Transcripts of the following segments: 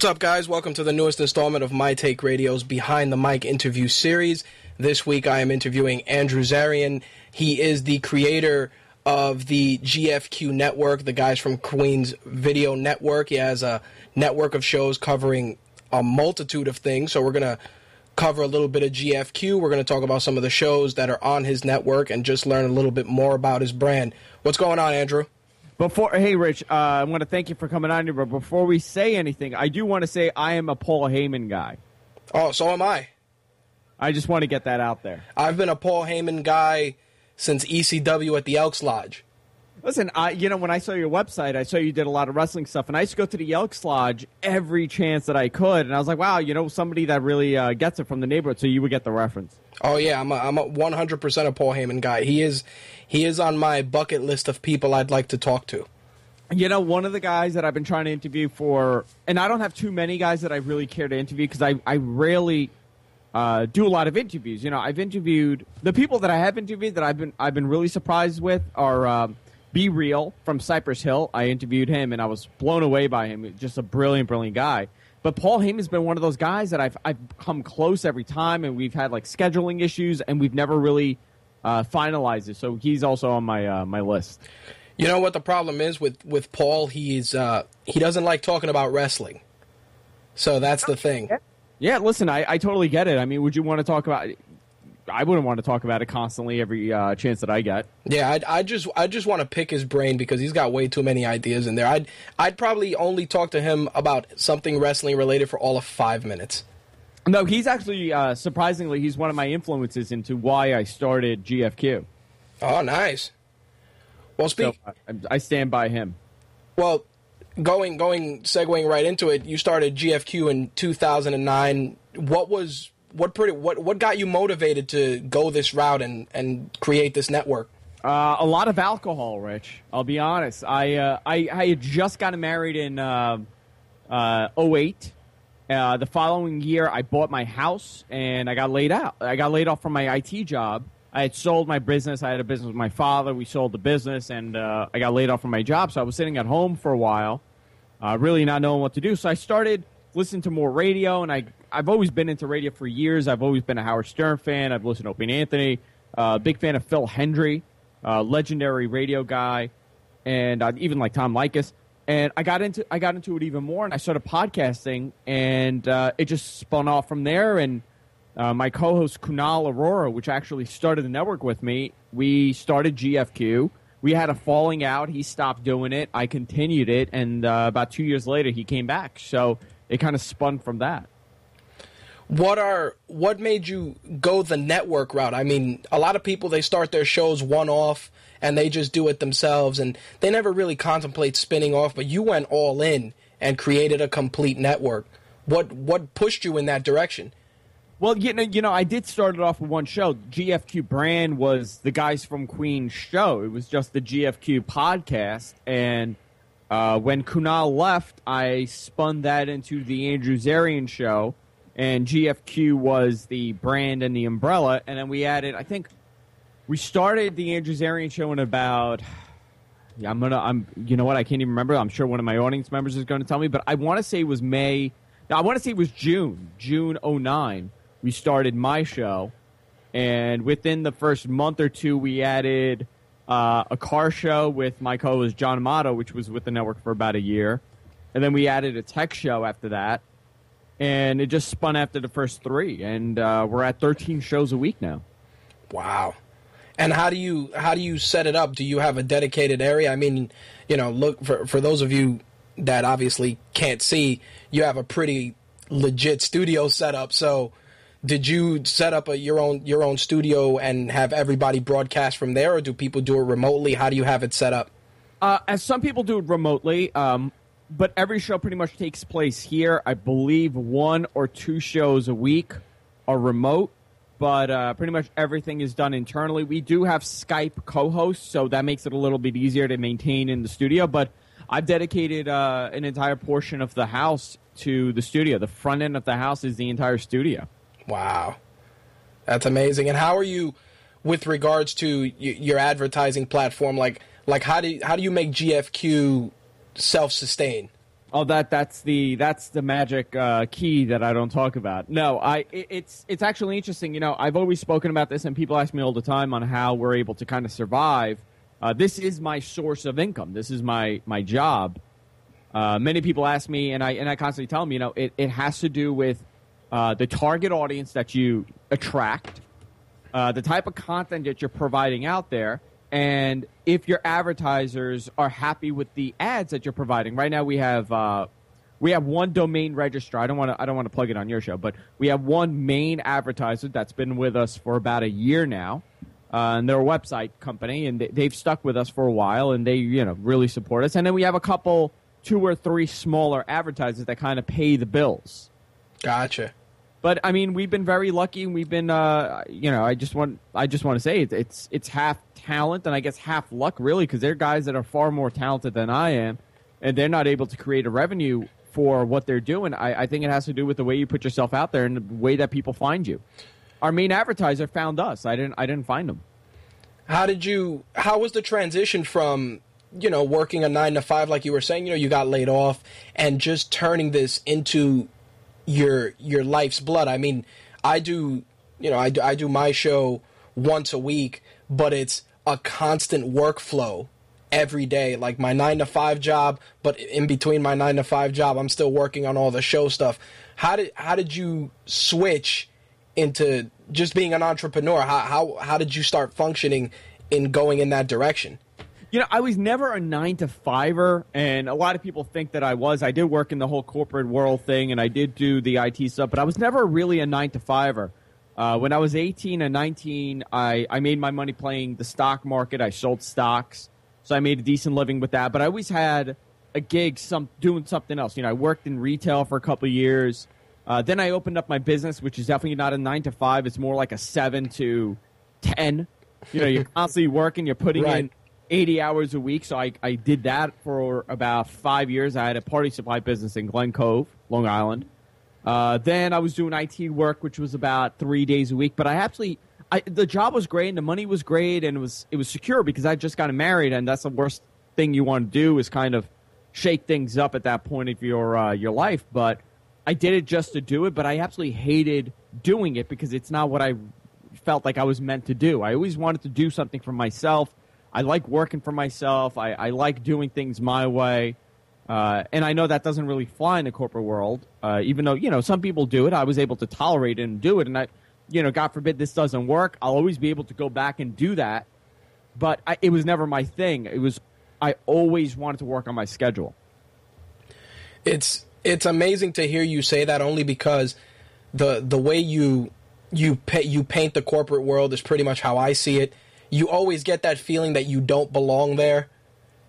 What's up, guys? Welcome to the newest installment of My Take Radio's Behind the Mic interview series. This week I am interviewing Andrew Zarian. He is the creator of the GFQ network, the guys from Queen's Video Network. He has a network of shows covering a multitude of things. So we're going to cover a little bit of GFQ. We're going to talk about some of the shows that are on his network and just learn a little bit more about his brand. What's going on, Andrew? Before, hey, Rich, uh, I want to thank you for coming on here. But before we say anything, I do want to say I am a Paul Heyman guy. Oh, so am I. I just want to get that out there. I've been a Paul Heyman guy since ECW at the Elks Lodge. Listen, I you know when I saw your website, I saw you did a lot of wrestling stuff, and I used to go to the Elks Lodge every chance that I could, and I was like, wow, you know, somebody that really uh, gets it from the neighborhood, so you would get the reference. Oh yeah, I'm a, I'm a 100% a Paul Heyman guy. He is he is on my bucket list of people I'd like to talk to. You know, one of the guys that I've been trying to interview for, and I don't have too many guys that I really care to interview because I, I rarely uh, do a lot of interviews. You know, I've interviewed the people that I have interviewed that I've been I've been really surprised with are um, B-Real from Cypress Hill. I interviewed him and I was blown away by him. Just a brilliant, brilliant guy. But Paul Heyman's been one of those guys that I've I've come close every time, and we've had like scheduling issues, and we've never really uh, finalized it. So he's also on my uh, my list. You know what the problem is with with Paul? He's uh, he doesn't like talking about wrestling. So that's the thing. Yeah, listen, I, I totally get it. I mean, would you want to talk about? I wouldn't want to talk about it constantly every uh, chance that I get. Yeah, I, I just I just want to pick his brain because he's got way too many ideas in there. I'd I'd probably only talk to him about something wrestling related for all of five minutes. No, he's actually uh, surprisingly he's one of my influences into why I started GFQ. Oh, nice. Well, speak. So I, I stand by him. Well, going going segueing right into it, you started GFQ in 2009. What was what pretty what what got you motivated to go this route and and create this network? Uh, a lot of alcohol, Rich. I'll be honest. I uh, I, I had just gotten married in uh, uh, 08. Uh, the following year, I bought my house and I got laid out. I got laid off from my IT job. I had sold my business. I had a business with my father. We sold the business, and uh, I got laid off from my job. So I was sitting at home for a while, uh, really not knowing what to do. So I started listening to more radio, and I I've always been into radio for years. I've always been a Howard Stern fan. I've listened to Opie Anthony. Uh, big fan of Phil Hendrie, uh, legendary radio guy, and uh, even like Tom Leykis. And I got into I got into it even more, and I started podcasting, and uh, it just spun off from there. And uh, my co-host Kunal Aurora, which actually started the network with me, we started GFQ. We had a falling out. He stopped doing it. I continued it, and uh, about two years later, he came back. So it kind of spun from that. What are what made you go the network route? I mean, a lot of people they start their shows one off and they just do it themselves, and they never really contemplate spinning off. But you went all in and created a complete network. What what pushed you in that direction? Well, you know, you know, I did start it off with one show. GFQ brand was the guys from Queen's show. It was just the GFQ podcast, and uh, when Kunal left, I spun that into the Andrew Zarian show, and GFQ was the brand and the umbrella, and then we added. I think we started the Andrew Zarian show in about. Yeah, I'm gonna. I'm. You know what? I can't even remember. I'm sure one of my audience members is going to tell me, but I want to say it was May. No, I want to say it was June. June 09 we started my show, and within the first month or two, we added uh, a car show with my co-host John Amato, which was with the network for about a year, and then we added a tech show after that, and it just spun after the first three, and uh, we're at 13 shows a week now. Wow. And how do you how do you set it up? Do you have a dedicated area? I mean, you know, look for for those of you that obviously can't see, you have a pretty legit studio setup. So did you set up a, your own your own studio and have everybody broadcast from there, or do people do it remotely? How do you have it set up? Uh, as some people do it remotely, um, but every show pretty much takes place here. I believe one or two shows a week are remote, but uh, pretty much everything is done internally. We do have Skype co-hosts, so that makes it a little bit easier to maintain in the studio. But I've dedicated uh, an entire portion of the house to the studio. The front end of the house is the entire studio. Wow, that's amazing. And how are you with regards to y- your advertising platform? Like, like how do you, how do you make GFQ self sustain? Oh, that that's the that's the magic uh, key that I don't talk about. No, I it, it's it's actually interesting. You know, I've always spoken about this, and people ask me all the time on how we're able to kind of survive. Uh, this is my source of income. This is my my job. Uh, many people ask me, and I and I constantly tell them, you know, it, it has to do with uh, the target audience that you attract, uh, the type of content that you're providing out there, and if your advertisers are happy with the ads that you're providing. Right now, we have uh, we have one domain registrar. I don't want to I don't want to plug it on your show, but we have one main advertiser that's been with us for about a year now. Uh, and they're a website company, and they, they've stuck with us for a while, and they you know really support us. And then we have a couple, two or three smaller advertisers that kind of pay the bills. Gotcha. But I mean, we've been very lucky, and we've been, uh, you know, I just want, I just want to say it's, it's, it's half talent and I guess half luck, really, because they're guys that are far more talented than I am, and they're not able to create a revenue for what they're doing. I, I think it has to do with the way you put yourself out there and the way that people find you. Our main advertiser found us. I didn't, I didn't find them. How did you? How was the transition from you know working a nine to five, like you were saying? You know, you got laid off, and just turning this into your your life's blood. I mean, I do. You know, I do, I do my show once a week, but it's a constant workflow every day like my 9 to 5 job but in between my 9 to 5 job I'm still working on all the show stuff how did how did you switch into just being an entrepreneur how how how did you start functioning in going in that direction You know, I was never a nine to fiver, and a lot of people think that I was. I did work in the whole corporate world thing, and I did do the IT stuff, but I was never really a nine to fiver. Uh, when I was 18 and 19, I, I made my money playing the stock market. I sold stocks, so I made a decent living with that. But I always had a gig, some doing something else. You know, I worked in retail for a couple of years. Uh, then I opened up my business, which is definitely not a nine to five. It's more like a seven to ten. You know, you're constantly working. You're putting Right. in 80 hours a week. So I, I did that for about five years. I had a party supply business in Glen Cove, Long Island. Uh, then I was doing IT work, which was about three days a week. But I actually, I, the job was great and the money was great and it was it was secure because I just got married and that's the worst thing you want to do is kind of shake things up at that point of your uh, your life. But I did it just to do it. But I absolutely hated doing it because it's not what I felt like I was meant to do. I always wanted to do something for myself. I like working for myself. I, I like doing things my way. Uh, and I know that doesn't really fly in the corporate world, uh, even though, you know, some people do it. I was able to tolerate it and do it. And I, you know, God forbid this doesn't work. I'll always be able to go back and do that. But I, it was never my thing. It was, I always wanted to work on my schedule. it's it's amazing to hear you say that only because the the way you you pa- you paint the corporate world is pretty much how I see it. You always get that feeling that you don't belong there,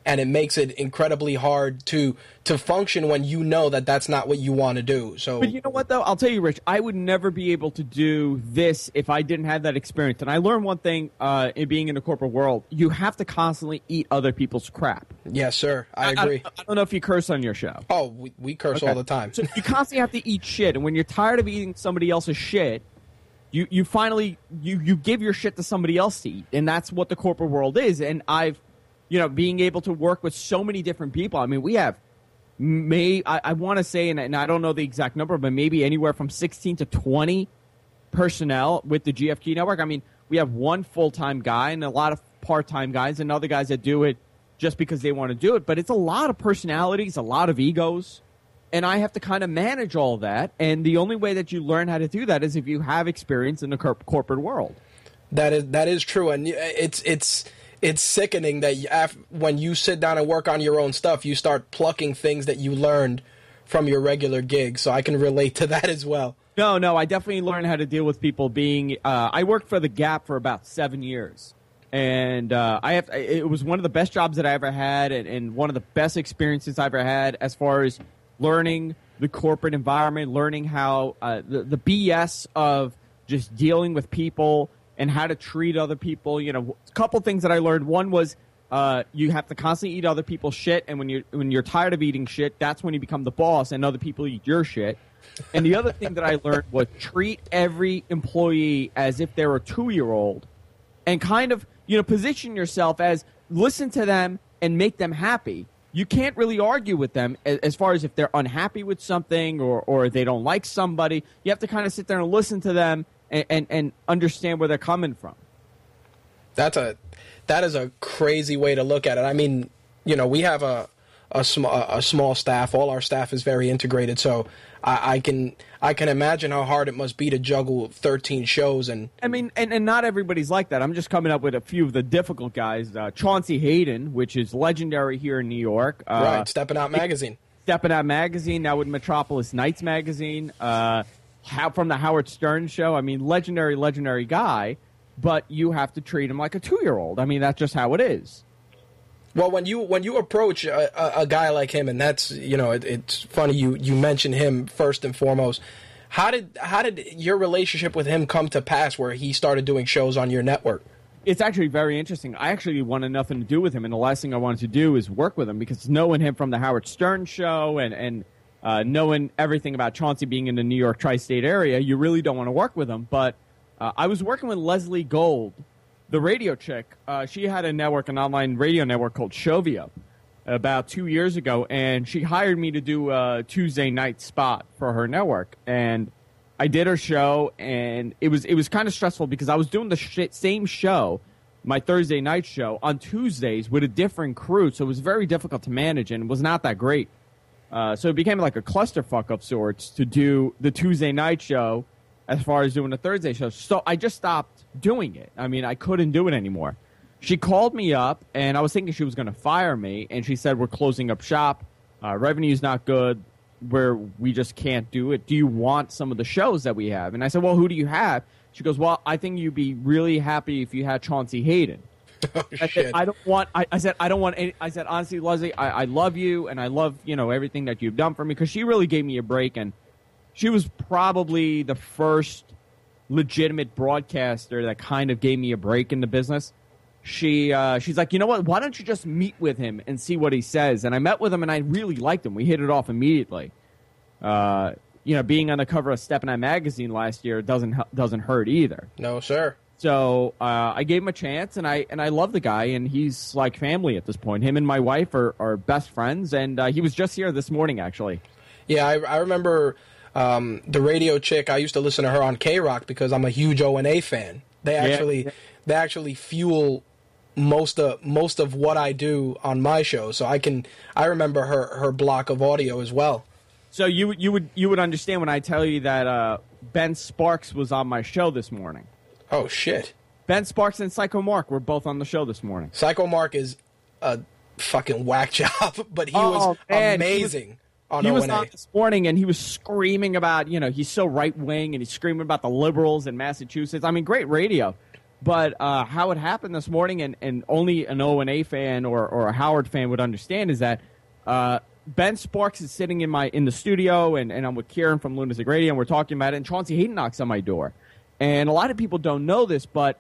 and it makes it incredibly hard to to function when you know that that's not what you want to do. So But you know what, though? I'll tell you, Rich, I would never be able to do this if I didn't have that experience. And I learned one thing uh, in being in the corporate world you have to constantly eat other people's crap. yes, sir, I agree. I, I don't know if you curse on your show. oh, we, we curse Okay. all the time. So you constantly have to eat shit, and when you're tired of eating somebody else's shit, you you finally you you give your shit to somebody else to eat, and that's what the corporate world is. And I've, you know, being able to work with so many different people. I mean, we have may I, I want to say, and, and I don't know the exact number, but maybe anywhere from 16 to 20 personnel with the GFQ network. I mean, we have one full time guy and a lot of part time guys and other guys that do it just because they want to do it. But it's a lot of personalities, a lot of egos. And I have to kind of manage all that. And the only way that you learn how to do that is if you have experience in the corp- corporate world. That is that is true, and it's it's it's sickening that you, af- when you sit down and work on your own stuff, you start plucking things that you learned from your regular gig. So I can relate to that as well. No, no, I definitely learned how to deal with people being. Uh, I worked for the Gap for about seven years. and uh, I have. It was one of the best jobs that I ever had, and, and one of the best experiences I ever had as far as learning the corporate environment, learning how uh, the the BS of just dealing with people and how to treat other people. You know, a couple things that I learned. One was uh, you have to constantly eat other people's shit, and when you when you're tired of eating shit, that's when you become the boss, and other people eat your shit. And the other thing that I learned was treat every employee as if they're a two year old, and kind of you know position yourself as listen to them and make them happy. You can't really argue with them as far as if they're unhappy with something or, or they don't like somebody. You have to kind of sit there and listen to them and, and, and understand where they're coming from. That's a that is a crazy way to look at it. I mean, you know, we have a a small a small staff. All our staff is very integrated, so I, I, can I can imagine how hard it must be to juggle thirteen shows and. I mean, and, and not everybody's like that. I'm just coming up with a few of the difficult guys. Uh, Chauncey Hayden, which is legendary here in New York. Uh, right, Stepping Out magazine. Stepping Out magazine now with Metropolis Nights magazine. Uh, how from the Howard Stern show. I mean, legendary, legendary guy but you have to treat him like a two year old. I mean, that's just how it is. Well, when you when you approach a, a, a guy like him, and that's you know, it, it's funny you you mention him first and foremost. How did how did your relationship with him come to pass, where he started doing shows on your network? It's actually very interesting. I actually wanted nothing to do with him, and the last thing I wanted to do is work with him because knowing him from the Howard Stern show and and uh, knowing everything about Chauncey being in the New York tri-state area, you really don't want to work with him, but uh, I was working with Leslie Gold, the radio chick. Uh, she had a network, an online radio network called Shovia, about two years ago, and she hired me to do a Tuesday night spot for her network. And I did her show, and it was it was kind of stressful because I was doing the sh- same show, my Thursday night show, on Tuesdays with a different crew, so it was very difficult to manage, and was not that great. Uh, so it became like a clusterfuck of sorts to do the Tuesday night show as far as doing the Thursday show. So I just stopped doing it. I mean, I couldn't do it anymore. She called me up, and I was thinking she was going to fire me, and she said, We're closing up shop. Uh, revenue's not good. Where we just can't do it. Do you want some of the shows that we have? And I said, Well, who do you have? She goes, Well, I think you'd be really happy if you had Chauncey Hayden. Oh, I said, I don't want. I, I, said, I don't want. Any, I said, honestly, Leslie, I, I love you, and I love you know everything that you've done for me because she really gave me a break, and she was probably the first legitimate broadcaster that kind of gave me a break in the business. She uh, she's like, you know what? Why don't you just meet with him and see what he says? And I met with him, and I really liked him. We hit it off immediately. Uh, you know, being on the cover of Stepping Out magazine last year doesn't doesn't hurt either. No, sir. So uh, I gave him a chance, and I and I love the guy, and he's like family at this point. Him and my wife are, are best friends, and uh, he was just here this morning, actually. Yeah, I, I remember um, the radio chick. I used to listen to her on K Rock because I'm a huge O and A fan. They actually yeah. they actually fuel most of most of what I do on my show. So I can I remember her her block of audio as well. So you you would you would understand when I tell you that uh, Ben Sparks was on my show this morning. Oh shit! Ben Sparks and Psycho Mark were both on the show this morning. Psycho Mark is a fucking whack job, but he Oh, was man, amazing on he was on this morning and he was screaming about you know he's so right wing and he's screaming about the liberals in Massachusetts. I mean, great radio. But uh, how it happened this morning, and, and only an O and A fan or, or a Howard fan would understand, is that uh, Ben Sparks is sitting in my in the studio, and, and I'm with Kieran from Lunatic Radio, and we're talking about it. And Chauncey Hayden knocks on my door, and a lot of people don't know this, but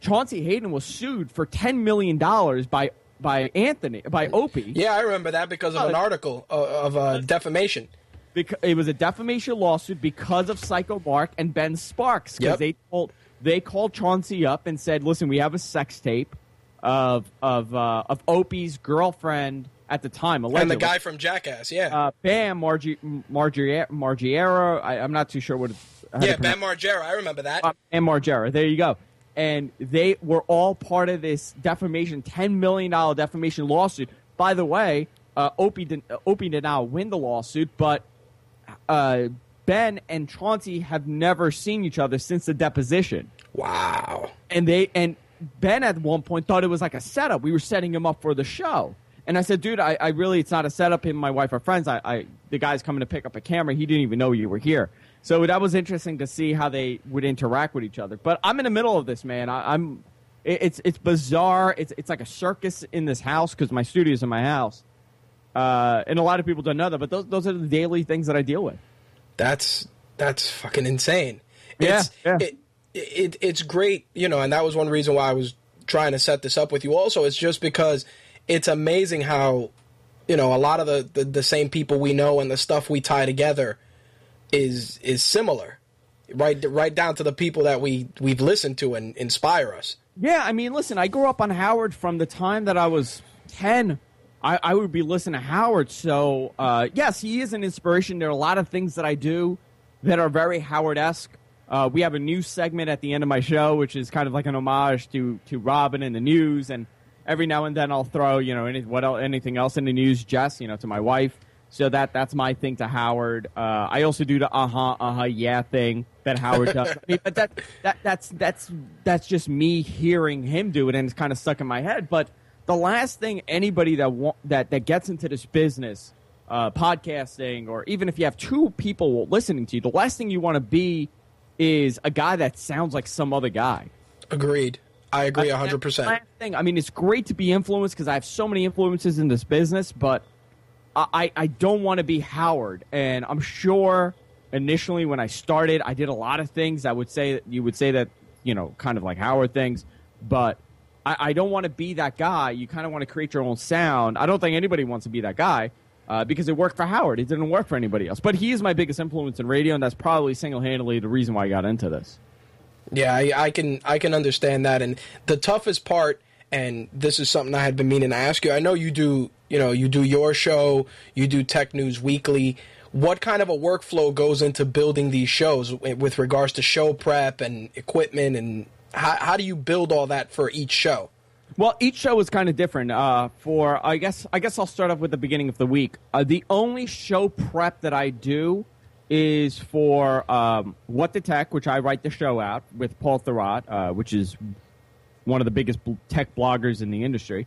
Chauncey Hayden was sued for ten million dollars by by Anthony by Opie. Yeah, I remember that because of an article of, of uh, defamation. Because it was a defamation lawsuit because of Psycho Mark and Ben Sparks because Yep. they told they called Chauncey up and said, "Listen, we have a sex tape of of uh, of Opie's girlfriend at the time, And the guy from Jackass, yeah, uh, Bam Margie Margie Margiera. I, I'm not too sure what. It, how to yeah, Ben Margera, I remember that. uh, and Margera. There you go. And they were all part of this defamation, ten million dollar defamation lawsuit. By the way, uh, Opie did, uh, Opie did not win the lawsuit, but uh, Ben and Chauncey have never seen each other since the deposition. wow. And they and Ben at one point thought it was like a setup. We were setting him up for the show. And I said, dude, I, I really, it's not a setup. Him and my wife are friends. I, I, the guy's coming to pick up a camera. He didn't even know you were here. So that was interesting to see how they would interact with each other. But I'm in the middle of this, man. I, I'm, it, it's it's bizarre. It's it's like a circus in this house because my studio's in my house, uh, and a lot of people don't know that. But those those are the daily things that I deal with. That's that's fucking insane. Yeah, yeah. It, it it's great, you know, and that was one reason why I was trying to set this up with you. Also, it's just because it's amazing how you know a lot of the, the the same people we know and the stuff we tie together is is similar, right? Right down to the people that we we've listened to and inspire us. Yeah, I mean, listen, I grew up on Howard from the time that I was 10. I, I would be listening to Howard. So, uh, yes, he is an inspiration. There are a lot of things that I do that are very Howard esque. Uh, we have a news segment at the end of my show, which is kind of like an homage to, to Robin and the news. And every now and then I'll throw, you know, any, what else, anything else in the news, Jess, you know, to my wife. So that that's my thing to Howard. Uh, I also do the uh huh uh huh yeah thing that Howard does. I mean, but that that that's that's that's just me hearing him do it, and it's kind of stuck in my head. But the last thing anybody that wa- that that gets into this business, uh, podcasting, or even if you have two people listening to you, the last thing you want to be is a guy that sounds like some other guy. Agreed. I agree hundred percent. thing. I mean, it's great to be influenced because I have so many influences in this business, but I, I don't want to be Howard. And I'm sure initially when I started, I did a lot of things. I would say you would say that you know, kind of like Howard things, but I, I don't want to be that guy. You kind of want to create your own sound. I don't think anybody wants to be that guy. Uh, because it worked for Howard, it didn't work for anybody else. But he is my biggest influence in radio, and that's probably single-handedly the reason why I got into this. Yeah, I, I can I can understand that. And the toughest part, and this is something I had been meaning to ask you. I know you do you know you do your show, you do Tech News Weekly. What kind of a workflow goes into building these shows with regards to show prep and equipment, and how, how do you build all that for each show? Well, each show is kind of different. Uh, for I guess I guess I'll start off with the beginning of the week. Uh, the only show prep that I do is for um, What the Tech, which I write the show out with Paul Thurrott, uh, which is one of the biggest tech bloggers in the industry.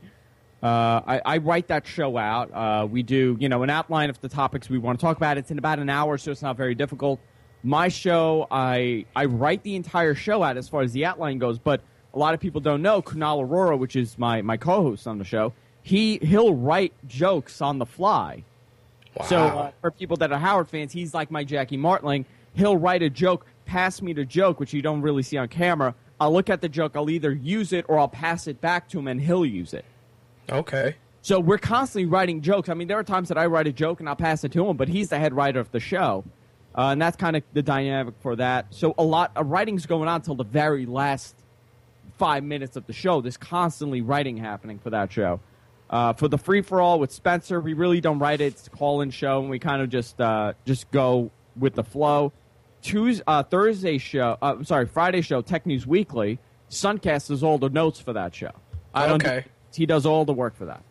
Uh, I, I write that show out. Uh, we do, you know, an outline of the topics we want to talk about. It's in about an hour, so it's not very difficult. My show, I I write the entire show out as far as the outline goes, but a lot of people don't know Kunal Aurora, which is my, my co-host on the show. He he'll write jokes on the fly. So uh, for people that are Howard fans, he's like my Jackie Martling. He'll write a joke, pass me the joke, which you don't really see on camera. I'll look at the joke, I'll either use it or I'll pass it back to him, and he'll use it. Okay. So we're constantly writing jokes. I mean, there are times that I write a joke and I'll pass it to him, but he's the head writer of the show, uh, and that's kind of the dynamic for that. So a lot of writing's going on until the very last five minutes of the show. There's constantly writing happening for that show. Uh, for the free for all with Spencer, we really don't write it. It's a call in show, and we kind of just uh, just go with the flow. Tuesday, uh, Thursday show, uh, I'm sorry, Friday show, Tech News Weekly. Suncast does all the notes for that show. I don't. Okay. He does all the work for that.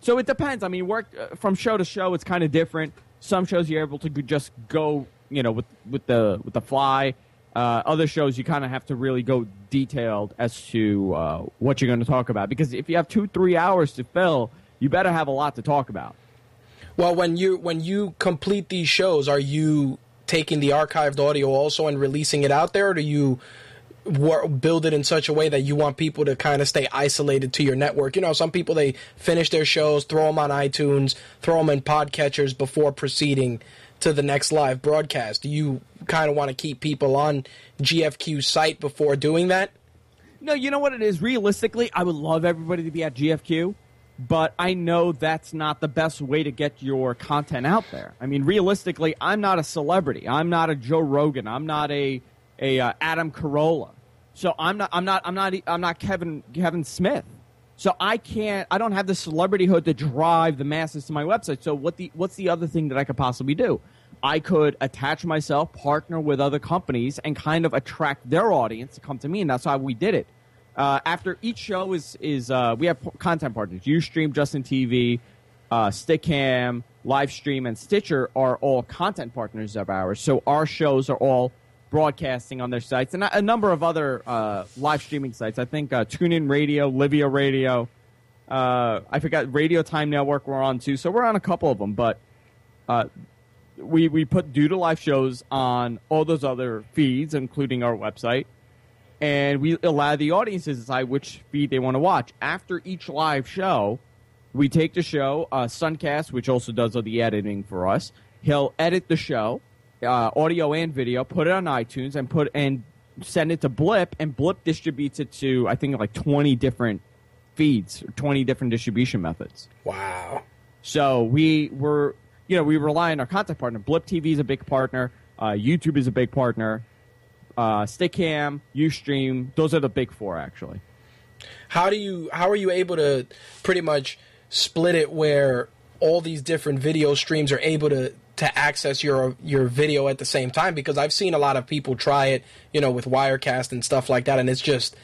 So it depends. I mean, work uh, from show to show. It's kind of different. Some shows you're able to just go, you know, with with the with the fly. Uh, other shows you kind of have to really go detailed as to uh, what you're going to talk about because if you have two three hours to fill, you better have a lot to talk about. Well, when you when you complete these shows, are you taking the archived audio also and releasing it out there, or do you wor- build it in such a way that you want people to kind of stay isolated to your network? You know, some people they finish their shows, throw them on iTunes, throw them in podcatchers before proceeding to the next live broadcast. Do you kind of want to keep people on GFQ's site before doing that? No, you know what it is. Realistically, I would love everybody to be at GFQ, but I know that's not the best way to get your content out there. I mean, realistically, I'm not a celebrity. I'm not a Joe Rogan. I'm not a a uh, Adam Carolla. So I'm not. I'm not. I'm not. I'm not Kevin Kevin Smith. So I can't. I don't have the celebrityhood to drive the masses to my website. So what the what's the other thing that I could possibly do? I could attach myself, partner with other companies, and kind of attract their audience to come to me, and that's how we did it. Uh, after each show is is uh, we have content partners. UStream, Justin TV, uh, Stickam, Livestream, and Stitcher are all content partners of ours. So our shows are all broadcasting on their sites, and a number of other uh, live streaming sites. I think uh, TuneIn Radio, Livio Radio. Uh, I forgot Radio Time Network we're on too. So we're on a couple of them, but uh, we we put due to live shows on all those other feeds, including our website. and we allow the audience to decide which feed they want to watch. After each live show, we take the show, uh, Suncast, which also does all the editing for us. He'll edit the show, uh, audio and video, put it on iTunes, and put and send it to Blip, and Blip distributes it to I think like twenty different feeds, or twenty different distribution methods. Wow. So we were, you know, we rely on our content partner. Blip TV is a big partner. Uh, YouTube is a big partner. Uh, Stickam, UStream, those are the big four actually. How do you how are you able to pretty much split it where all these different video streams are able to to access your your video at the same time because I've seen a lot of people try it, you know, with Wirecast and stuff like that and it's just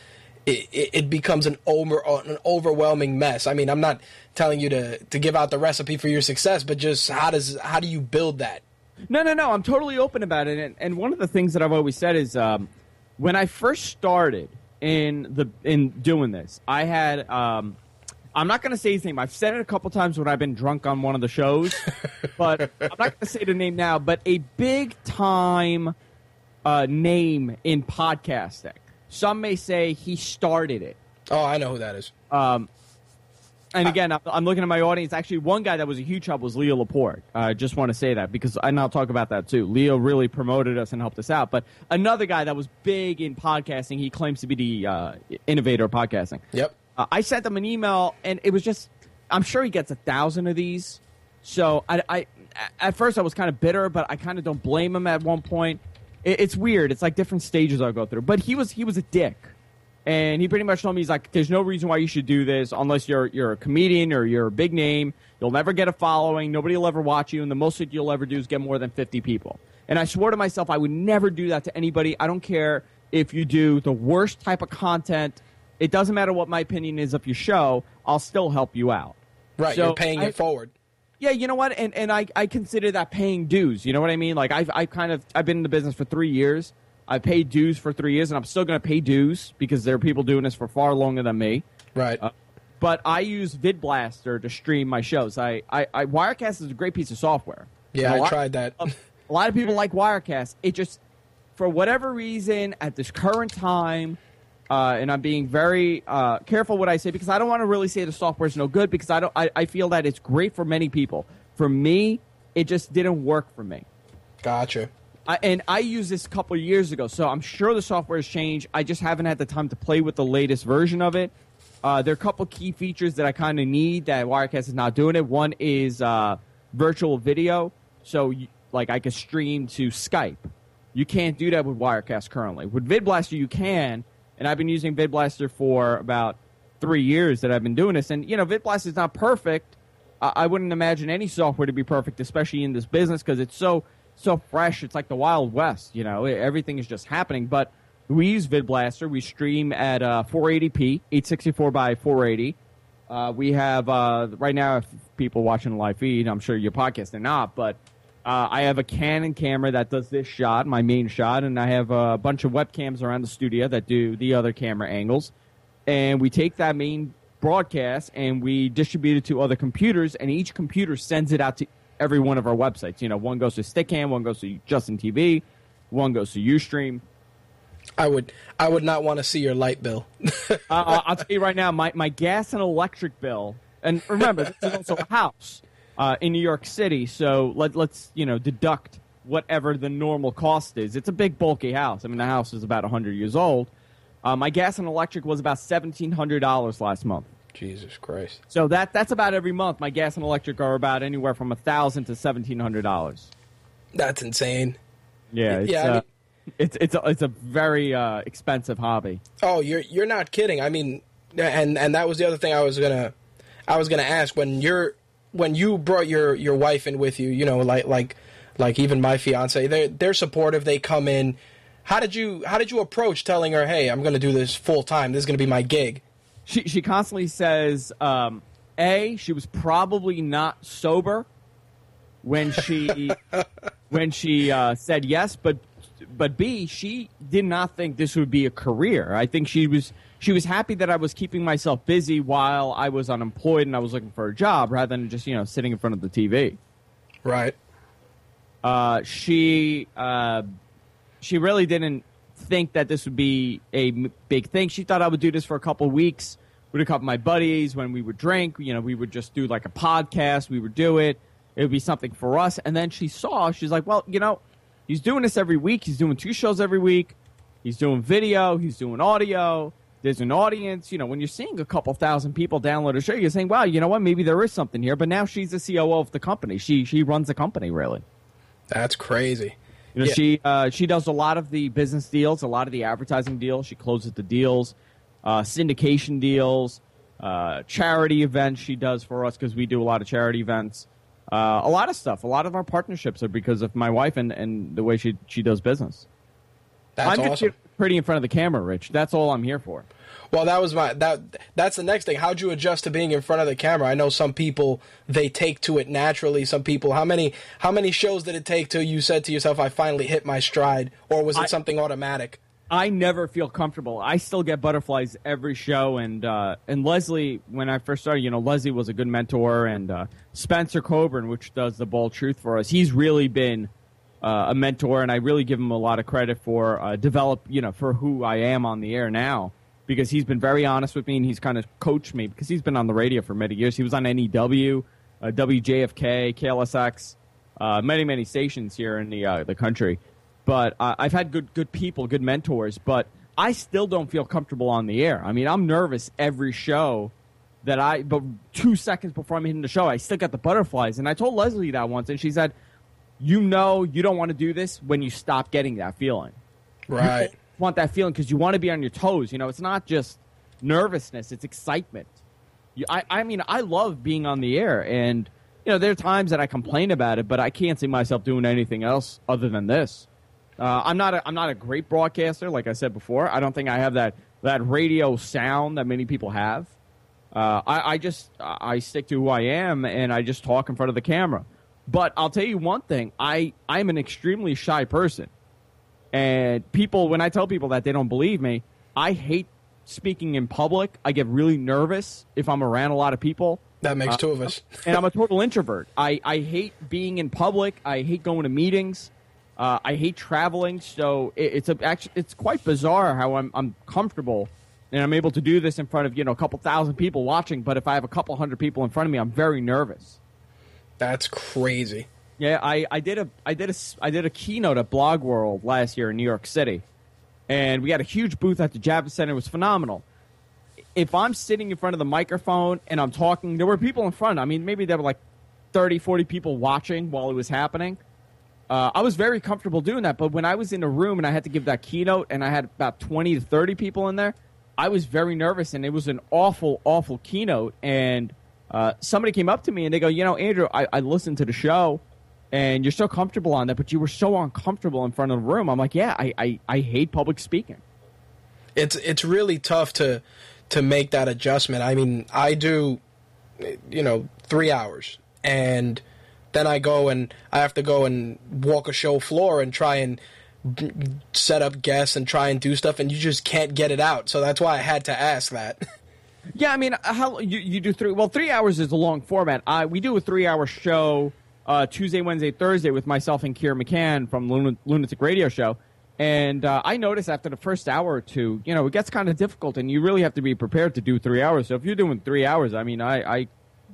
it, it becomes an over an overwhelming mess. I mean, I'm not telling you to to give out the recipe for your success, but just how does how do you build that? No, no, no. I'm totally open about it. And, and one of the things that I've always said is um, when I first started in the in doing this, I had um, I'm not going to say his name. I've said it a couple times when I've been drunk on one of the shows, but I'm not going to say the name now. But a big time uh, name in podcasting. Some may say he started it. Oh, I know who that is. Um, and again, I'm looking at my audience. Actually, one guy that was a huge help was Leo Laporte. I uh, just want to say that because, and I'll talk about that too. Leo really promoted us and helped us out. But another guy that was big in podcasting, he claims to be the uh, innovator of podcasting. Yep. Uh, I sent him an email, and it was just, I'm sure he gets a thousand of these. So I, I at first I was kind of bitter, but I kind of don't blame him. At one point, it, it's weird. It's like different stages I go through. But he was he was a dick and he pretty much told me he's like, "There's no reason why you should do this unless you're you're a comedian or you're a big name. You'll never get a following. Nobody will ever watch you, and the most that you'll ever do is get more than 50 people." And I swore to myself I would never do that to anybody. I don't care if you do the worst type of content. It doesn't matter what my opinion is of your show. I'll still help you out. Right, so you're paying I, it forward. Yeah, you know what? And and I, I consider that paying dues. You know what I mean? Like I've I kind of I've been in the business for three years. I paid dues for three years, and I'm still going to pay dues because there are people doing this for far longer than me. Right. Uh, but I use VidBlaster to stream my shows. I, I, I Wirecast is a great piece of software. Yeah, I tried that. a lot of people like Wirecast. It just, for whatever reason, at this current time, uh, and I'm being very uh, careful what I say because I don't want to really say the software is no good because I don't. I, I feel that it's great for many people. For me, it just didn't work for me. Gotcha. I, and I used this a couple years ago, so I'm sure the software has changed. I just haven't had the time to play with the latest version of it. Uh, there are a couple key features that I kind of need that Wirecast is not doing it. One is uh, virtual video, so you, like I can stream to Skype. You can't do that with Wirecast currently. With VidBlaster, you can, and I've been using VidBlaster for about three years that I've been doing this. And you know, VidBlaster is not perfect. I, I wouldn't imagine any software to be perfect, especially in this business, because it's so so fresh. It's like the Wild West, you know. Everything is just happening. But we use VidBlaster. We stream at uh, 480p, 864 by 480. Uh, we have uh, right now, if people watching the live feed, I'm sure your podcast they're not, but uh, I have a Canon camera that does this shot, my main shot, and I have a bunch of webcams around the studio that do the other camera angles. And we take that main broadcast and we distribute it to other computers, and each computer sends it out to every one of our websites. You know, one goes to Stickam, one goes to Justin TV, one goes to UStream. I would I would not want to see your light bill. uh, I'll tell you right now, my, my gas and electric bill, and remember, this is also a house uh, in New York City, so let, let's you know deduct whatever the normal cost is. It's a big bulky house. I mean, the house is about 100 years old. Uh, my gas and electric was about $1,700 last month. Jesus Christ. So that that's about every month. My gas and electric are about anywhere from a thousand to seventeen hundred dollars. That's insane. Yeah, it's, yeah. I uh, mean, it's it's a, it's a very uh, expensive hobby. Oh, you're you're not kidding. I mean, and and that was the other thing I was gonna I was gonna ask when you're when you brought your your wife in with you. You know, like like like even my fiance, they're they're supportive. They come in. How did you how did you approach telling her, hey, I'm going to do this full time. This is going to be my gig she she constantly says, um, a she was probably not sober when she when she uh, said yes, but but B she did not think this would be a career. I think she was she was happy that I was keeping myself busy while I was unemployed and I was looking for a job rather than just you know sitting in front of the TV. Right. Uh, she uh, she really didn't think that this would be a m- big thing. She thought I would do this for a couple of weeks with a couple of my buddies when we would drink. You know, we would just do like a podcast. We would do it. It would be something for us. And then she saw, she's like, well, you know, he's doing this every week. He's doing two shows every week. He's doing video. He's doing audio. There's an audience. You know, when you're seeing a couple thousand people download a show, you're saying, wow, you know what? Maybe there is something here. But now she's the COO of the company. She she runs the company really. That's crazy. You know, Yeah. she uh, she does a lot of the business deals, a lot of the advertising deals. She closes the deals, uh, syndication deals, uh, charity events. She does for us because we do a lot of charity events. Uh, a lot of stuff. A lot of our partnerships are because of my wife and, and the way she she does business. That's I'm awesome. Pretty in front of the camera, Rich. That's all I'm here for. Well, that was my that. That's the next thing. How'd you adjust to being in front of the camera? I know some people they take to it naturally. Some people, how many how many shows did it take till you said to yourself, "I finally hit my stride," or was it I- something automatic? I never feel comfortable. I still get butterflies every show, and uh, and Leslie, when I first started, you know, Leslie was a good mentor, and uh, Spencer Coburn, which does the Bold Truth for us, he's really been uh, a mentor, and I really give him a lot of credit for uh, develop, you know, for who I am on the air now, because he's been very honest with me, and he's kind of coached me because he's been on the radio for many years. He was on NEW, uh, WJFK, KLSX, uh, many many stations here in the uh, the country but I've had good good people, good mentors, but I still don't feel comfortable on the air. I mean, I'm nervous every show that I, but two seconds before I'm hitting the show, I still got the butterflies. And I told Leslie that once, and she said, "You know, you don't want to do this when you stop getting that feeling. Right. You want that feeling because you want to be on your toes. You know, it's not just nervousness; it's excitement. You, I, I mean, I love being on the air, and you know, there are times that I complain about it, but I can't see myself doing anything else other than this. Uh, I'm not a, I'm not a great broadcaster, like I said before. I don't think I have that that radio sound that many people have. Uh, I, I just I stick to who I am, and I just talk in front of the camera. But I'll tell you one thing: I I'm an extremely shy person, and people when I tell people that they don't believe me, I hate speaking in public. I get really nervous if I'm around a lot of people That makes two of us. and I'm a total introvert. I, I hate being in public. I hate going to meetings. Uh, I hate traveling. So it, it's a, actually it's quite bizarre how I'm I'm comfortable and I'm able to do this in front of you know a couple thousand people watching. But if I have a couple hundred people in front of me, I'm very nervous. That's crazy. Yeah, I, I did a I did a I did a keynote at Blog World last year in New York City, and we had a huge booth at the Javits Center. It was phenomenal. If I'm sitting in front of the microphone and I'm talking, there were people in front. I mean, maybe there were like 30, 40 people watching while it was happening. Uh, I was very comfortable doing that, but when I was in a room and I had to give that keynote and I had about 20 to 30 people in there, I was very nervous and it was an awful, awful keynote. And uh, somebody came up to me and they go, You know, Andrew, I, I listened to the show and you're so comfortable on that, but you were so uncomfortable in front of the room. I'm like, Yeah, I, I, I hate public speaking. It's it's really tough to to make that adjustment. I mean, I do, you know, three hours, and then I go and I have to go and walk a show floor and try and set up guests and try and do stuff, and you just can't get it out. So that's why I had to ask that. Yeah, I mean, how you, you do three? Well, three hours is a long format. I we do a three-hour show uh, Tuesday, Wednesday, Thursday with myself and Kier McCann from Lun- Lunatic Radio Show. And uh, I noticed after the first hour or two, you know, it gets kind of difficult, and you really have to be prepared to do three hours. So if you're doing three hours, I mean, I, I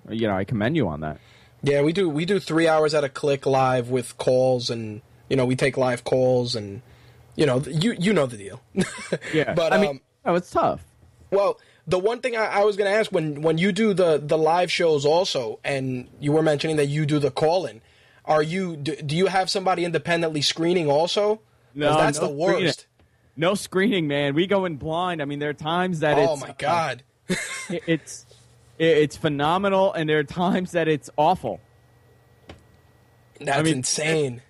you know, I commend you on that. Yeah, we do. We do three hours at a click live with calls, and you know we take live calls, and you know you you know the deal. Yeah, but I mean, um, no, it's tough. well, the one thing I, I was going to ask when when you do the the live shows also, and you were mentioning that you do the call in, are you do, do you have somebody independently screening also? No, that's no the worst. screening. No screening, man. We go in blind. I mean, there are times that oh it's Oh my uh, god, it- it's it- it's phenomenal, and there are times that it's awful. that's mean, insane.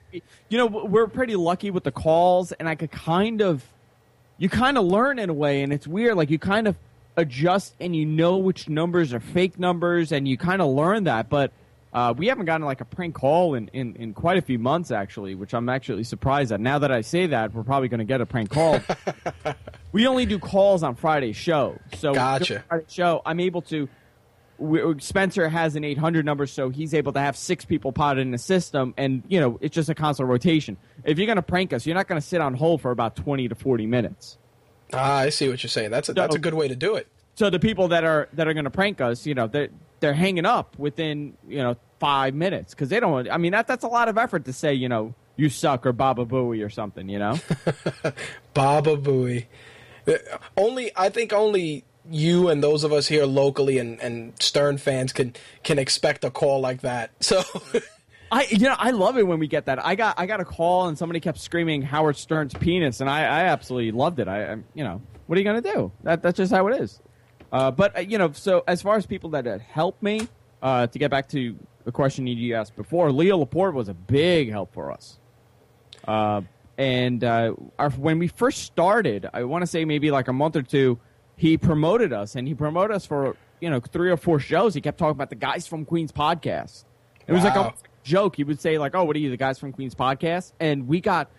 you know we're pretty lucky with the calls and i could kind of you kind of learn in a way and it's weird like you kind of adjust and you know which numbers are fake numbers and you kind of learn that but uh, we haven't gotten like a prank call in, in, in quite a few months actually which i'm actually surprised at now that i say that we're probably going to get a prank call we only do calls on friday's show so Gotcha. Friday's show i'm able to we, Spencer has an 800 number, so he's able to have six people potted in the system, and you know it's just a constant rotation. If you're going to prank us, you're not going to sit on hold for about 20 to 40 minutes. Ah, I see what you're saying. That's a, that's a good way to do it. So the people that are that are going to prank us, you know, they're they're hanging up within you know five minutes because they don't. Want I mean, that that's a lot of effort to say, you know, you suck or Baba Booey or something, you know. Baba Booey. Uh, only I think only you and those of us here locally and, and Stern fans can can expect a call like that. So I you know I love it when we get that. I got I got a call and somebody kept screaming Howard Stern's penis and I, I absolutely loved it. I, I you know what are you gonna do? That that's just how it is. Uh, but uh, you know so as far as people that, that help me uh, to get back to the question you asked before, Leo Laporte was a big help for us. Uh, and uh, our, when we first started, I want to say maybe like a month or two, he promoted us and he promoted us for you know three or four shows. He kept talking about the guys from Queens podcast. It was like a joke. He would say like, "Oh, what are you, the guys from Queens podcast?" And we got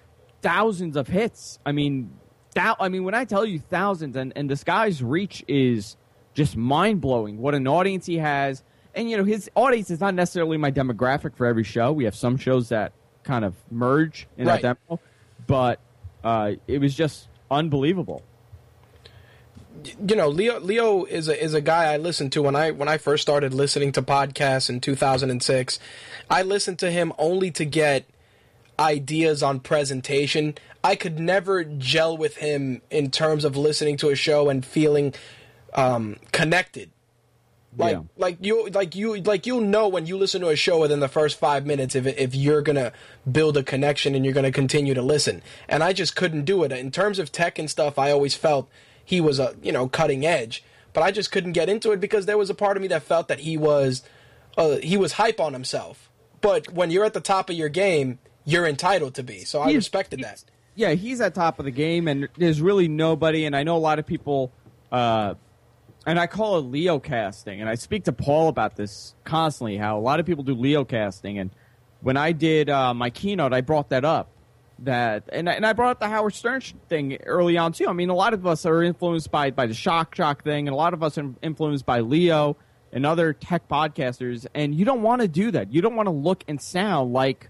thousands of hits. I mean, thou- I mean, when I tell you thousands, and and this guy's reach is just mind blowing. What an audience he has, and you know his audience is not necessarily my demographic for every show. We have some shows that kind of merge in right. that demo, but uh, it was just unbelievable you know, Leo Leo is a is a guy I listened to when I when I first started listening to podcasts in 2006. I listened to him only to get ideas on presentation. I could never gel with him in terms of listening to a show and feeling um, connected. Like yeah. like you like you like you'll know when you listen to a show within the first five minutes if if you're gonna build a connection and you're gonna continue to listen. And I just couldn't do it. In terms of tech and stuff, I always felt he was a you know cutting edge. But I just couldn't get into it because there was a part of me that felt that he was uh, he was hype on himself. But when you're at the top of your game, you're entitled to be. So I he's, respected that. Yeah, he's at top of the game, and there's really nobody. And I know a lot of people, uh, and I call it Leo casting. And I speak to Paul about this constantly. How a lot of people do Leo casting, and when I did uh, my keynote, I brought that up that and and I brought up the Howard Stern thing early on too. I mean, a lot of us are influenced by by the shock shock thing, and a lot of us are influenced by Leo and other tech podcasters. And you don't want to do that. You don't want to look and sound like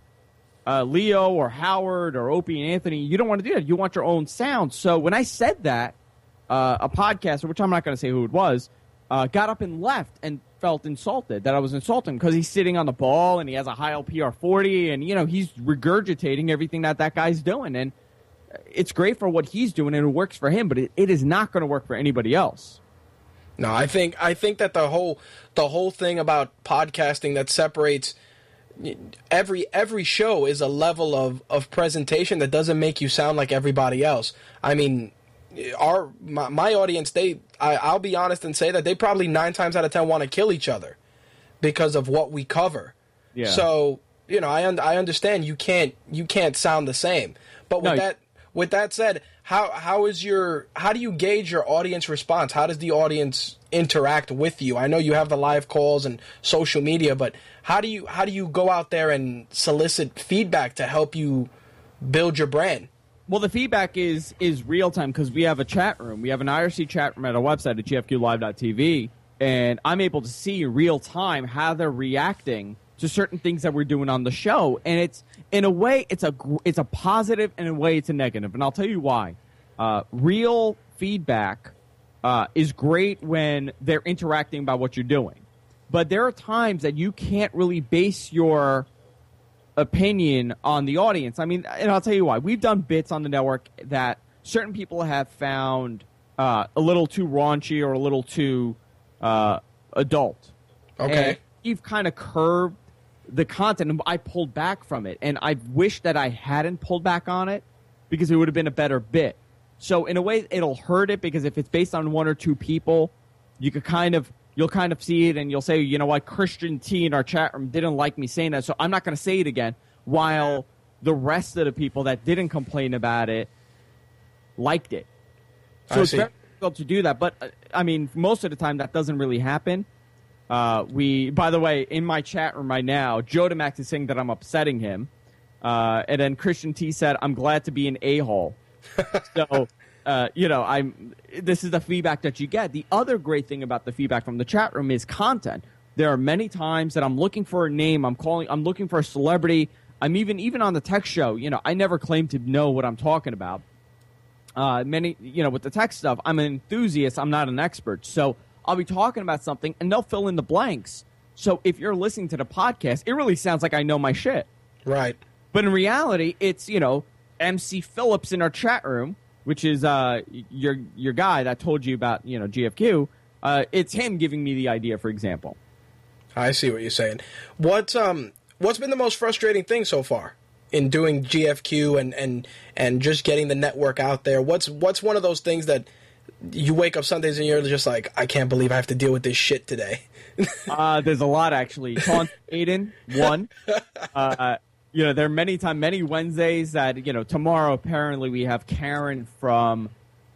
uh, Leo or Howard or Opie and Anthony. You don't want to do that. You want your own sound. So when I said that, uh, a podcaster, which I'm not going to say who it was, uh, got up and left and felt insulted that I was insulting because he's sitting on the ball and he has a Heil PR 40 and you know he's regurgitating everything that that guy's doing and it's great for what he's doing and it works for him but it, it is not going to work for anybody else. No, I think I think that the whole the whole thing about podcasting that separates every every show is a level of of presentation that doesn't make you sound like everybody else. I mean, our my, my audience they I, I'll be honest and say that they probably nine times out of ten want to kill each other because of what we cover. Yeah. So you know I un- I understand you can't you can't sound the same. But with no, that with that said, how how is your how do you gauge your audience response? How does the audience interact with you? I know you have the live calls and social media, but how do you how do you go out there and solicit feedback to help you build your brand? Well, the feedback is is real time because we have a chat room. We have an IRC chat room at our website at gfqlive.tv, and I'm able to see real time how they're reacting to certain things that we're doing on the show. And it's in a way it's a it's a positive, and in a way it's a negative. And I'll tell you why. Uh, real feedback uh, is great when they're interacting about what you're doing, but there are times that you can't really base your opinion on the audience. I mean, and I'll tell you why. We've done bits on the network that certain people have found uh, a little too raunchy or a little too uh, adult. Okay. And we've kind of curved the content, and I pulled back from it. And I wish that I hadn't pulled back on it because it would have been a better bit. So in a way, it'll hurt it because if it's based on one or two people, you could kind of you'll kind of see it and you'll say, you know what, Christian T in our chat room didn't like me saying that, so I'm not going to say it again. While the rest of the people that didn't complain about it liked it. So it's very difficult to do that. But uh, I mean, most of the time that doesn't really happen. Uh, we, by the way, in my chat room right now, Joe Demax is saying that I'm upsetting him. Uh, and then Christian T said, I'm glad to be an a hole. so uh, you know, I'm. This is the feedback that you get. The other great thing about the feedback from the chat room is content. There are many times that I'm looking for a name. I'm calling. I'm looking for a celebrity. I'm even even on the tech show. You know, I never claim to know what I'm talking about. Uh, many, you know, with the tech stuff, I'm an enthusiast. I'm not an expert. So I'll be talking about something, and they'll fill in the blanks. So if you're listening to the podcast, it really sounds like I know my shit. Right. But in reality, it's you know MC Phillips in our chat room, which is uh, your your guy that told you about you know GFQ. Uh, it's him giving me the idea, for example. I see what you're saying. What um what's been the most frustrating thing so far in doing GFQ and and and just getting the network out there? What's what's one of those things that you wake up Sundays and you're just like, I can't believe I have to deal with this shit today. uh, there's a lot actually. Taunt Aiden one. Uh, you know, there are many time, many Wednesdays that you know. Tomorrow, apparently, we have Karen from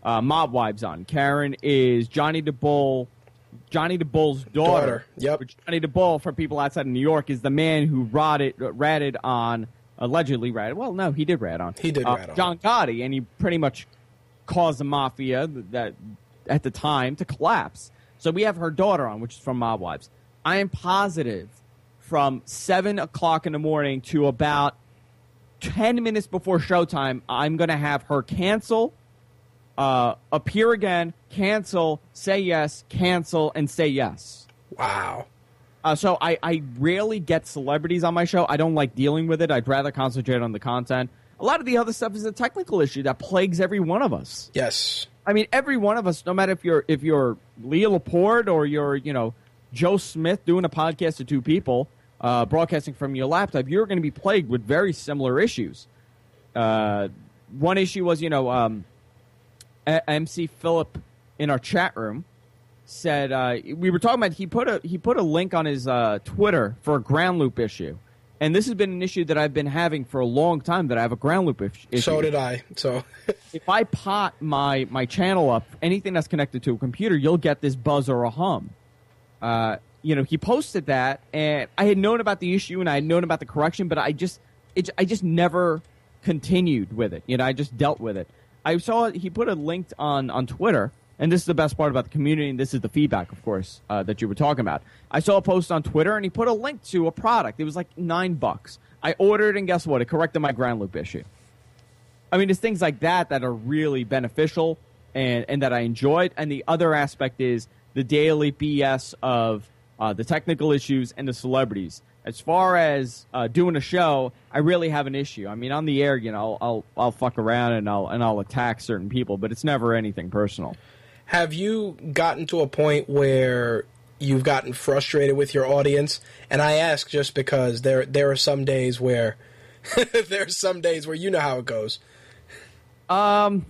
uh, Mob Wives on. Karen is Johnny the Bull, Johnny the Bull's daughter. Daughter, yep. Johnny the Bull, for people outside of New York, is the man who rotted, ratted on allegedly ratted. Well, no, he did rat on. He did uh, rat on. John Gotti, and he pretty much caused the mafia that at the time to collapse. So we have her daughter on, which is from Mob Wives. I am positive from seven o'clock in the morning to about ten minutes before showtime, I'm going to have her cancel, uh, appear again, cancel, say yes, cancel, and say yes. Wow. Uh, so I, I rarely get celebrities on my show. I don't like dealing with it. I'd rather concentrate on the content. A lot of the other stuff is a technical issue that plagues every one of us. Yes. I mean, every one of us, no matter if you're if you're Leo Laporte or you're you know Joe Smith doing a podcast to two people, uh, broadcasting from your laptop, you're going to be plagued with very similar issues. Uh, one issue was you know um, A- MC Philip in our chat room said uh, we were talking about he put a he put a link on his uh, Twitter for a ground loop issue. And this has been an issue that I've been having for a long time. That I have a ground loop issue. So did I. So if I pot my my channel up, anything that's connected to a computer, you'll get this buzz or a hum. Uh, you know, he posted that, and I had known about the issue and I had known about the correction, but I just it, I just never continued with it. You know, I just dealt with it. I saw he put a link on on Twitter, and this is the best part about the community, and this is the feedback, of course, uh, that you were talking about. I saw a post on Twitter, and he put a link to a product. It was like nine bucks. I ordered, and guess what? It corrected my ground loop issue. I mean, it's things like that that are really beneficial and, and that I enjoyed. And the other aspect is the daily BS of uh, the technical issues and the celebrities. As far as uh, doing a show, I really have an issue. I mean, on the air, you know, I'll, I'll I'll fuck around and I'll and I'll attack certain people, but it's never anything personal. have you gotten to a point where you've gotten frustrated with your audience? And I ask just because there there are some days where there are some days where you know how it goes. Um,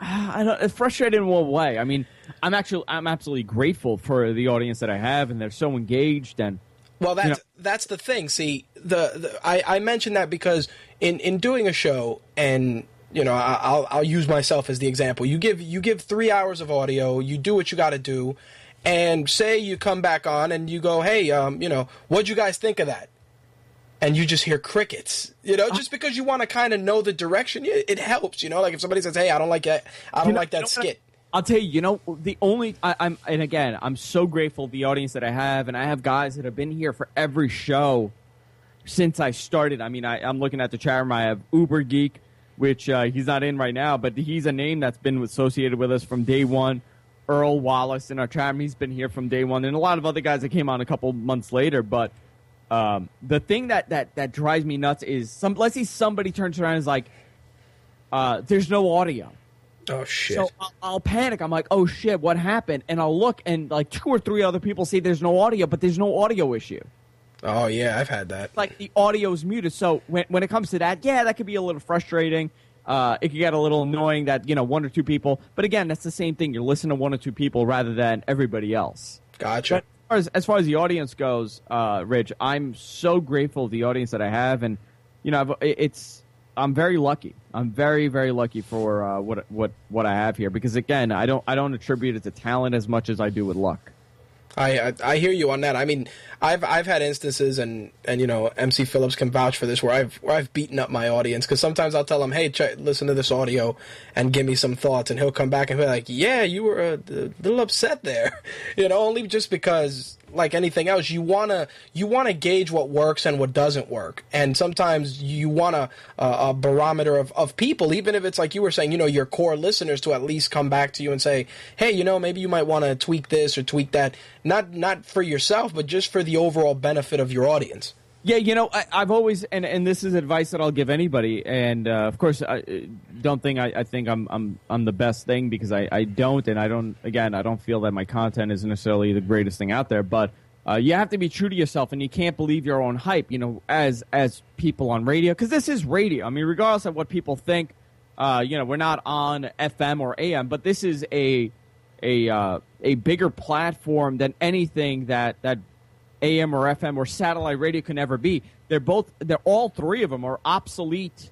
I don't, it's frustrated in what way? I mean, I'm actually I'm absolutely grateful for the audience that I have, and they're so engaged and. Well, that's You know- that's the thing. See, the, the I, I mentioned that because in, in doing a show, and you know, I, I'll I'll use myself as the example. You give you give three hours of audio. You do what you got to do, and say you come back on and you go, hey, um, you know, what'd you guys think of that? And you just hear crickets. You know, just because you want to kind of know the direction, it, helps. You know, like if somebody says, hey, I don't like that, I don't You know- like you that know skit. I'll tell you, you know, the only I, I'm, and again, I'm so grateful the audience that I have, and I have guys that have been here for every show since I started. I mean, I, I'm looking at the chat room. I have Uber Geek, which uh, he's not in right now, but he's a name that's been associated with us from day one. Earl Wallace in our chat room, he's been here from day one, and a lot of other guys that came on a couple months later. But um, the thing that, that that drives me nuts is some. Let's see, somebody turns around and is like, uh, "There's no audio." Oh shit! So I'll, I'll panic. I'm like, oh shit, what happened? And I'll look, and like two or three other people say there's no audio, but there's no audio issue. oh yeah, I've had that. Like the audio's muted. So when when it comes to that, yeah, that could be a little frustrating. Uh, it could get a little annoying that you know one or two people. But again, that's the same thing. You're listening to one or two people rather than everybody else. Gotcha. But as far as, as far as the audience goes, uh, Rich, I'm so grateful the audience that I have, and you know, I've, it's I'm very lucky. I'm very very lucky for uh, what what what I have here because again, I don't I don't attribute it to talent as much as I do with luck. I, I, hear you on that. I mean, I've I've had instances, and and you know, MC Phillips can vouch for this, where I've where I've beaten up my audience because sometimes I'll tell him, hey, check, listen to this audio and give me some thoughts, and he'll come back and be like, yeah, you were a little upset there, you know, only just because like anything else, you wanna you wanna gauge what works and what doesn't work, and sometimes you want a, a, barometer of, of people, even if it's like you were saying, you know, your core listeners to at least come back to you and say, hey, you know, maybe you might want to tweak this or tweak that, not not for yourself, but just for the overall benefit of your audience. Yeah, you know, I, have always, and, and this is advice that I'll give anybody. And uh, of course, I don't think I, I, think I'm I'm I'm the best thing because I, I don't, and I don't. Again, I don't feel that my content is necessarily the greatest thing out there. But uh, you have to be true to yourself, and you can't believe your own hype. You know, as as people on radio, because this is radio. I mean, regardless of what people think, uh, you know, we're not on FM or AM, but this is a a uh, a bigger platform than anything that that AM or FM or satellite radio can ever be. They're both, they're all three of them are obsolete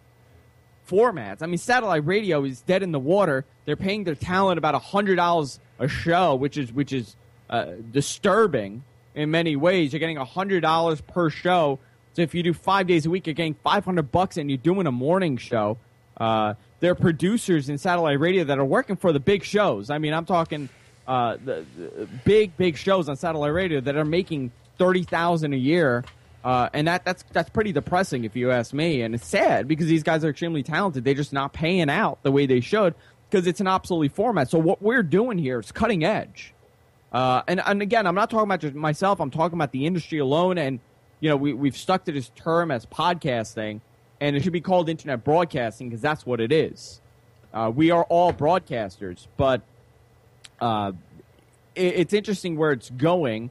formats. I mean, satellite radio is dead in the water. They're paying their talent about hundred dollars a show, which is which is uh, disturbing in many ways. You're getting hundred dollars per show. So if you do five days a week, you're getting five hundred bucks, and you're doing a morning show. Uh, there are producers in satellite radio that are working for the big shows. I mean, I'm talking uh, the, the big, big shows on satellite radio that are making thirty thousand a year, uh, and that that's that's pretty depressing if you ask me. And it's sad because these guys are extremely talented. They're just not paying out the way they should because it's an obsolete format. So what we're doing here is cutting edge. Uh, and and again, I'm not talking about just myself. I'm talking about the industry alone. And you know, we we've stuck to this term as podcasting, and it should be called internet broadcasting because that's what it is. Uh, we are all broadcasters, but uh, it, it's interesting where it's going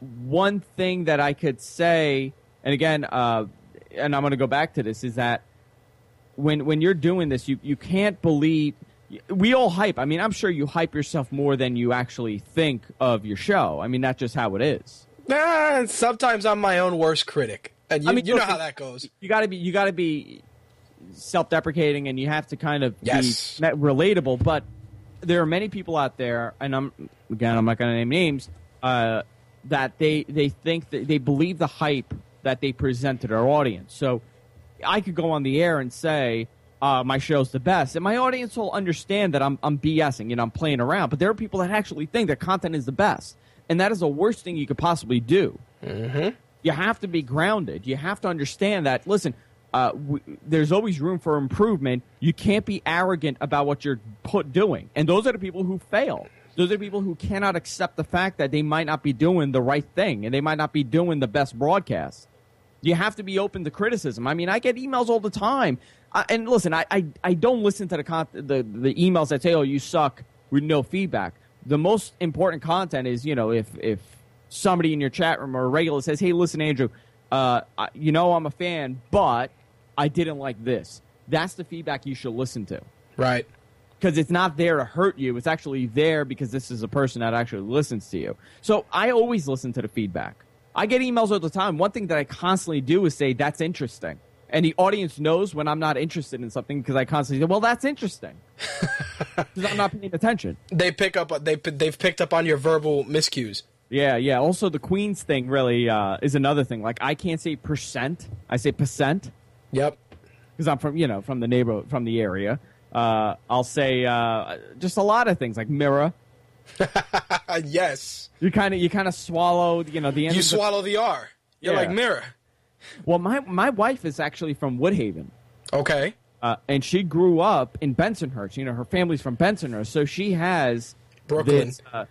one thing that I could say, and again, uh, and I'm going to go back to this, is that when when you're doing this, you you can't believe. We all hype. I mean, I'm sure you hype yourself more than you actually think of your show. I mean, that's just how it is. Nah, sometimes I'm my own worst critic, and you, I mean, you know how that goes. You got to be you got to be self-deprecating, and you have to kind of yes. be relatable. But there are many people out there, and I'm again, I'm not going to name names. Uh, that they they think that they believe the hype that they present to their audience. So I could go on the air and say uh, my show's the best, and my audience will understand that I'm I'm BSing, you know, I'm playing around. But there are people that actually think that content is the best, and that is the worst thing you could possibly do. Mm-hmm. You have to be grounded. You have to understand that. Listen, uh, w- there's always room for improvement. You can't be arrogant about what you're put doing, and those are the people who fail. Those are people who cannot accept the fact that they might not be doing the right thing and they might not be doing the best broadcast. You have to be open to criticism. I mean, I get emails all the time. Uh, and listen, I, I, I, don't listen to the, con- the, the emails that say, oh, you suck with no feedback. The most important content is, you know, if, if somebody in your chat room or a regular says, hey, listen, Andrew, uh, you know I'm a fan, but I didn't like this. That's the feedback you should listen to. Right because it's not there to hurt you. It's actually there because this is a person that actually listens to you. So I always listen to the feedback. I get emails all the time. One thing that I constantly do is say, that's interesting. And the audience knows when I'm not interested in something because I constantly say, well, that's interesting. Because I'm not paying attention. They pick up, they, they've picked up on your verbal miscues. Yeah, yeah. Also, the Queens thing really uh, is another thing. Like, I can't say percent, I say percent. Yep. Because I'm from, you know, from the neighborhood, from the area. Uh, I'll say uh, just a lot of things like mirror. yes. You kind of you kind of swallowed, you know, the end. You swallow the, the R. You're yeah. like mirror. Well, my my wife is actually from Woodhaven. Okay. Uh, and she grew up in Bensonhurst. You know, her family's from Bensonhurst, so she has Brooklyn. This, uh,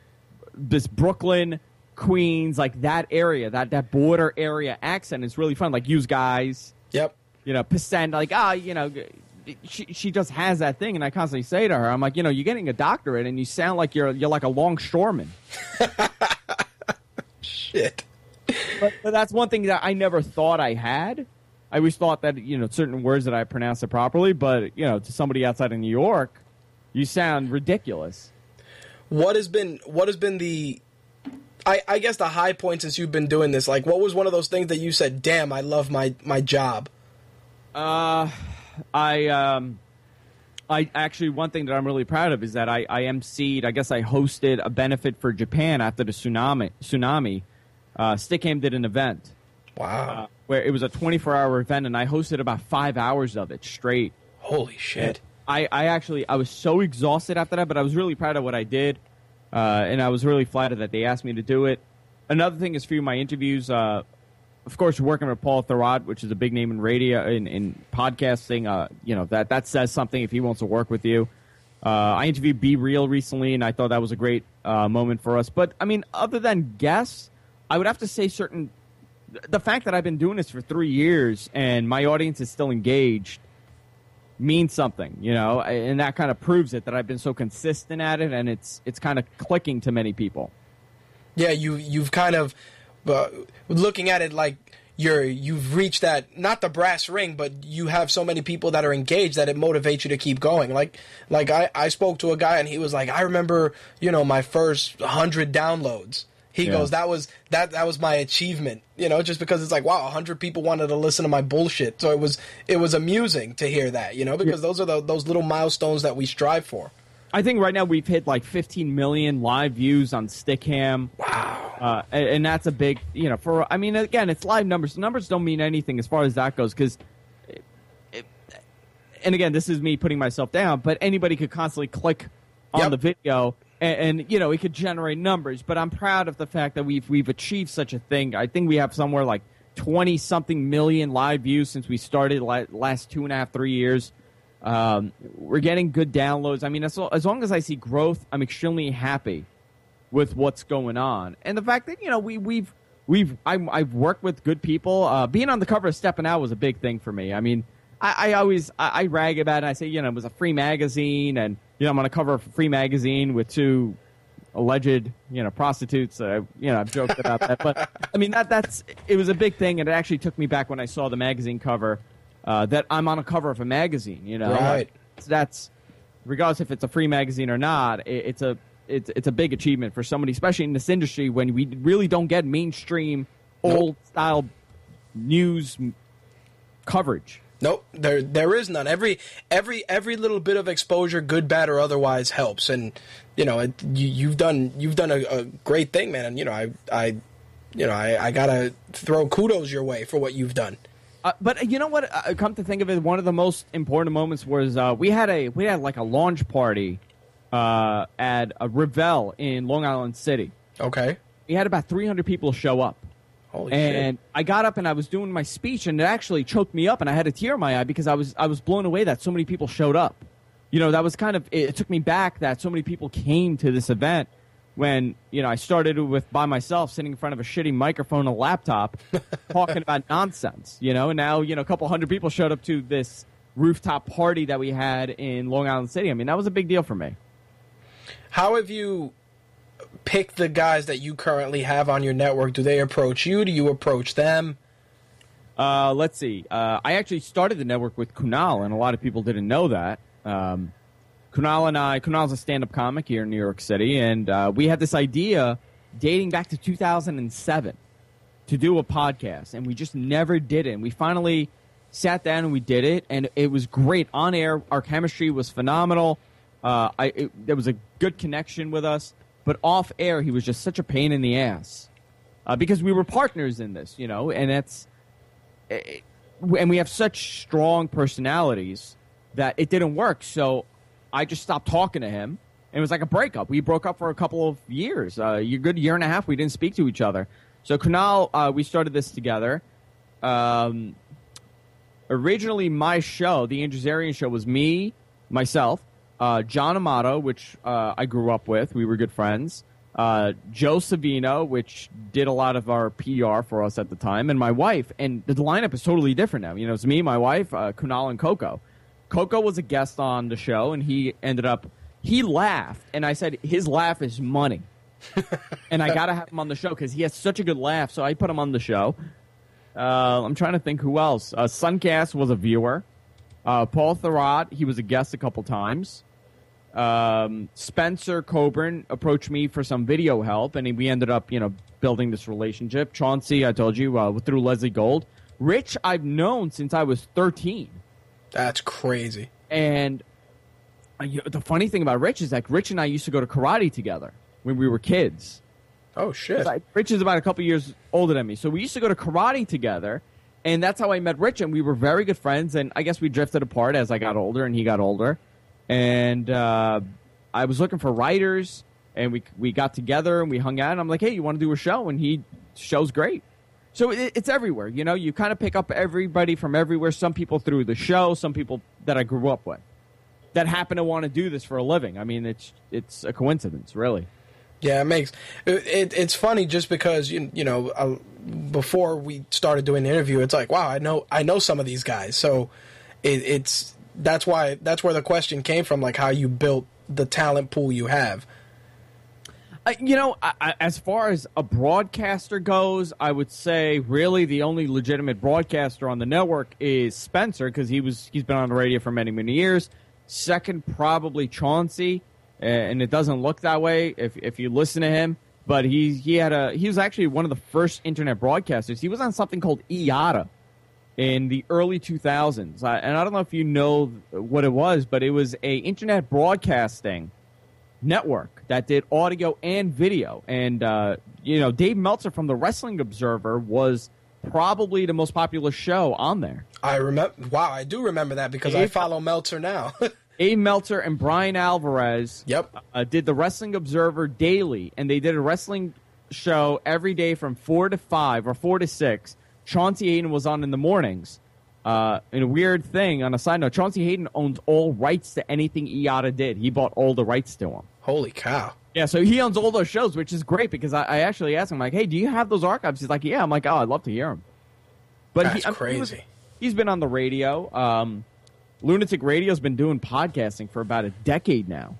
this Brooklyn, Queens, like that area, that that border area accent is really fun. Like use guys. Yep. You know, percent like ah, you know, she she just has that thing, and I constantly say to her, I'm like, you know, you're getting a doctorate, and you sound like you're you're like a longshoreman. Shit. But, but that's one thing that I never thought I had. I always thought that you know certain words that I pronounced it properly, but you know, to somebody outside of New York, you sound ridiculous. What has been what has been the I, I guess the high point since you've been doing this, like what was one of those things that you said, damn, I love my, my job? Uh I um, I actually one thing that I'm really proud of is that I, I emceed. I guess I hosted a benefit for Japan after the tsunami. Tsunami, uh, Stickam did an event Wow. uh, where it was a 24 hour event, and I hosted about five hours of it straight. Holy shit. I, I actually I was so exhausted after that, but I was really proud of what I did, uh, and I was really flattered that they asked me to do it. Another thing is for my interviews. Uh, of course, working with Paul Thurrott, which is a big name in radio in, in podcasting. Uh, you know that that says something if he wants to work with you. Uh, I interviewed B-Real recently, and I thought that was a great uh, moment for us. But I mean, other than guests, I would have to say certain. The fact that I've been doing this for three years and my audience is still engaged means something, you know, and that kind of proves it that I've been so consistent at it, and it's it's kind of clicking to many people. Yeah, you you've kind of uh, looking at it like you're you've reached that not the brass ring, but you have so many people that are engaged that it motivates you to keep going. Like like I I spoke to a guy and he was like, I remember you know my first hundred downloads. He Yeah. goes, that was that that was my achievement, you know, just because it's like, wow, hundred people wanted to listen to my bullshit. So it was it was amusing to hear that, you know, because those are the, those little milestones that we strive for. I think right now we've hit like 15 million live views on Stickam. Wow. Uh, and, and that's a big, you know, for, I mean, again, it's live numbers. Numbers don't mean anything as far as that goes because, and again, this is me putting myself down, but anybody could constantly click on Yep. the video and, and, you know, it could generate numbers. But I'm proud of the fact that we've, we've achieved such a thing. I think we have somewhere like 20 something million live views since we started la- last two and a half, three years. Um, we're getting good downloads. I mean, as, as long as I see growth, I'm extremely happy with what's going on, and the fact that you know we we've we've I'm, I've worked with good people. Uh, being on the cover of Stepping Out was a big thing for me. I mean, I, I always I, I rag about it. I say you know it was a free magazine, and you know I'm on a cover of a free magazine with two alleged you know prostitutes. Uh, you know I've joked about that, but I mean that that's it was a big thing, and it actually took me back when I saw the magazine cover uh, that I'm on a cover of a magazine. You know, Right. So that's regardless if it's a free magazine or not. It, it's a it's it's a big achievement for somebody, especially in this industry when we really don't get mainstream old style news coverage. Nope, there there is none. Every every every little bit of exposure, good, bad, or otherwise, helps. And you know, it, you, you've done you've done a, a great thing, man. And you know, I I you know I, I gotta throw kudos your way for what you've done. Uh, but you know what? Uh, come to think of it, one of the most important moments was uh, we had a we had like a launch party uh, at a Ravel in Long Island City. Okay, We had about 300 people show up. holy and I got up and I was doing my speech, and it actually choked me up, and I had a tear in my eye because I was I was blown away that so many people showed up. You know, that was kind of it, it took me back that so many people came to this event when you know I started with by myself sitting in front of a shitty microphone and a laptop talking about nonsense. You know, and now you know a couple hundred people showed up to this rooftop party that we had in Long Island City. I mean, that was a big deal for me. How have you picked the guys that you currently have on your network? Do they approach you? Do you approach them? Uh, let's see. Uh, I actually started the network with Kunal, and a lot of people didn't know that. Um, Kunal and I, Kunal's a stand-up comic here in New York City, and uh, we had this idea dating back to 2007 to do a podcast, and we just never did it. And we finally sat down and we did it, and it was great on air. Our chemistry was phenomenal. Uh, I it, there was a good connection with us, but off air, he was just such a pain in the ass uh, because we were partners in this, you know, and that's eh, and we have such strong personalities that it didn't work. So I just stopped talking to him. And it was like a breakup. We broke up for a couple of years. Uh, a good year and a half. We didn't speak to each other. So Kunal, uh, we started this together. Um, originally, my show, the Andrew Zarian show, was me, myself, uh, John Amato, which uh, I grew up with. We were good friends. Uh, Joe Savino, which did a lot of our PR for us at the time, and my wife. And the lineup is totally different now. You know, it's me, my wife, uh, Kunal, and Coco. Coco was a guest on the show, and he ended up. He laughed, and I said his laugh is money, and I gotta have him on the show because he has such a good laugh. So I put him on the show. Uh, I'm trying to think who else. Uh, Suncast was a viewer. Uh, Paul Thurrott, he was a guest a couple times. Um, Spencer Coburn approached me for some video help, and we ended up, you know, building this relationship. Chauncey, I told you, uh, through Leslie Gold. Rich, I've known since I was 13 That's crazy. and uh, the funny thing about Rich is that Rich and I used to go to karate together when we were kids. Oh shit! Like, Rich is about a couple years older than me, so we used to go to karate together, and that's how I met Rich, and we were very good friends. And I guess we drifted apart as I got older and he got older, and uh, I was looking for writers, and we we got together and we hung out. And I'm like, hey, you want to do a show? And he show's great. So it, it's everywhere, you know. You kind of pick up everybody from everywhere. Some people through the show, some people that I grew up with, that happen to want to do this for a living. I mean, it's it's a coincidence, really. Yeah, it makes it, it, it's funny just because you you know uh, before we started doing the interview, it's like wow, I know I know some of these guys, so it, it's that's why that's where the question came from, like how you built the talent pool you have. Uh, you know, I, I, as far as a broadcaster goes, I would say really the only legitimate broadcaster on the network is Spencer because he was he's been on the radio for many many years. Second, probably Chauncey, and it doesn't look that way if if you listen to him. But he he had a he was actually one of the first internet broadcasters. He was on something called Eyada in the early 2000s, I, and I don't know if you know what it was, but it was a internet broadcasting network that did audio and video. And, uh, you know, Dave Meltzer from the Wrestling Observer was probably the most popular show on there. I remember. Wow, I do remember that because I follow Meltzer now. A. Meltzer and Bryan Alvarez yep. uh, did the Wrestling Observer daily, and they did a wrestling show every day from 4 to 5 or 4 to 6. Chauncey Hayden was on in the mornings. Uh, and a weird thing on a side note, Chauncey Hayden owns all rights to anything Eyada did. He bought all the rights to them. Holy cow! Yeah, so he owns all those shows, which is great because I, I actually asked him like, "Hey, do you have those archives?" He's like, "Yeah." I'm like, "Oh, I'd love to hear them." But That's I mean, he crazy. he's been on the radio. Um, Lunatic Radio's been doing podcasting for about a decade now,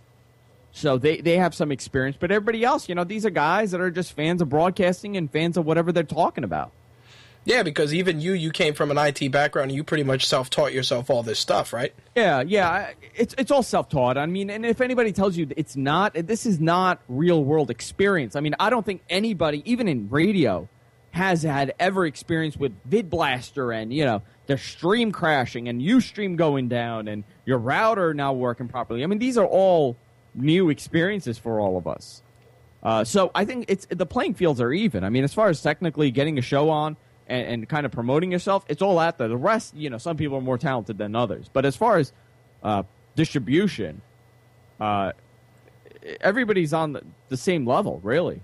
so they they have some experience. But everybody else, you know, these are guys that are just fans of broadcasting and fans of whatever they're talking about. Yeah, because even you, you came from an IT background, and you pretty much self-taught yourself all this stuff, right? Yeah, yeah, it's it's all self-taught. I mean, and if anybody tells you it's not, this is not real-world experience. I mean, I don't think anybody, even in radio, has had ever experience with VidBlaster and you know the stream crashing and UStream going down and your router not working properly. I mean, these are all new experiences for all of us. Uh, so I think it's the playing fields are even. I mean, as far as technically getting a show on and, and kind of promoting yourself, it's all out there. The rest, you know, some people are more talented than others. But as far as uh, distribution, uh, everybody's on the, the same level, really.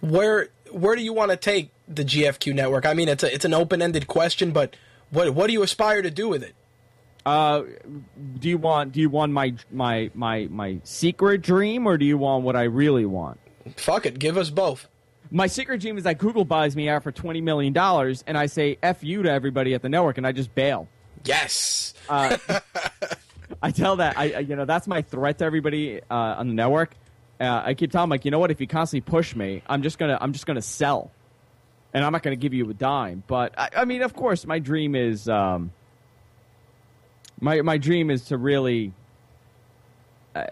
Where where do you want to take the GFQ network? I mean, it's a it's an open-ended question, but what what do you aspire to do with it? Uh, do you want do you want my my my my secret dream or do you want what I really want? Fuck it, give us both. My secret dream is that Google buys me out for twenty million dollars, and I say "f you" to everybody at the network, and I just bail. Yes. Uh, I tell that I, you know that's my threat to everybody uh, on the network. Uh, I keep telling them like, you know what? If you constantly push me, I'm just gonna I'm just gonna sell, and I'm not gonna give you a dime. But I, I mean, of course, my dream is um, my my dream is to really uh,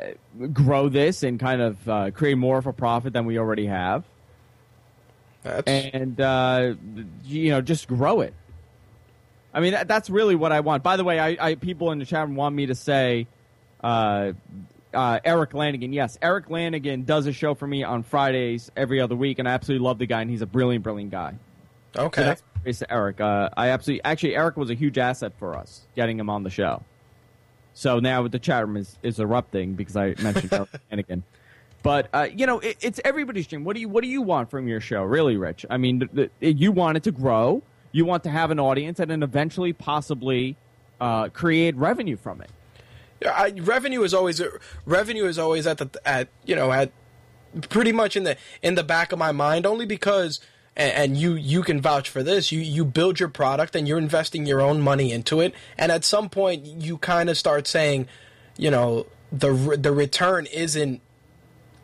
grow this and kind of uh, create more of a profit than we already have, That's, and uh, you know just grow it. I mean, that, that's really what I want. By the way, I, I people in the chat room want me to say uh, uh, Eric Lanigan. Yes, Eric Lanigan does a show for me on Fridays every other week, and I absolutely love the guy, and he's a brilliant, brilliant guy. So okay. that's praise to Eric. Uh, I absolutely, actually, Eric was a huge asset for us getting him on the show. So now the chat room is, is erupting because I mentioned Eric Lanigan. But uh, you know, it, it's everybody's dream. What do you What do you want from your show, really, Rich? I mean, the, the, you want it to grow. You want to have an audience, and then eventually, possibly, uh, create revenue from it. I, revenue is always revenue is always at the at you know at pretty much in the in the back of my mind only because and you you can vouch for this you you build your product and you're investing your own money into it and at some point you kind of start saying you know the the return isn't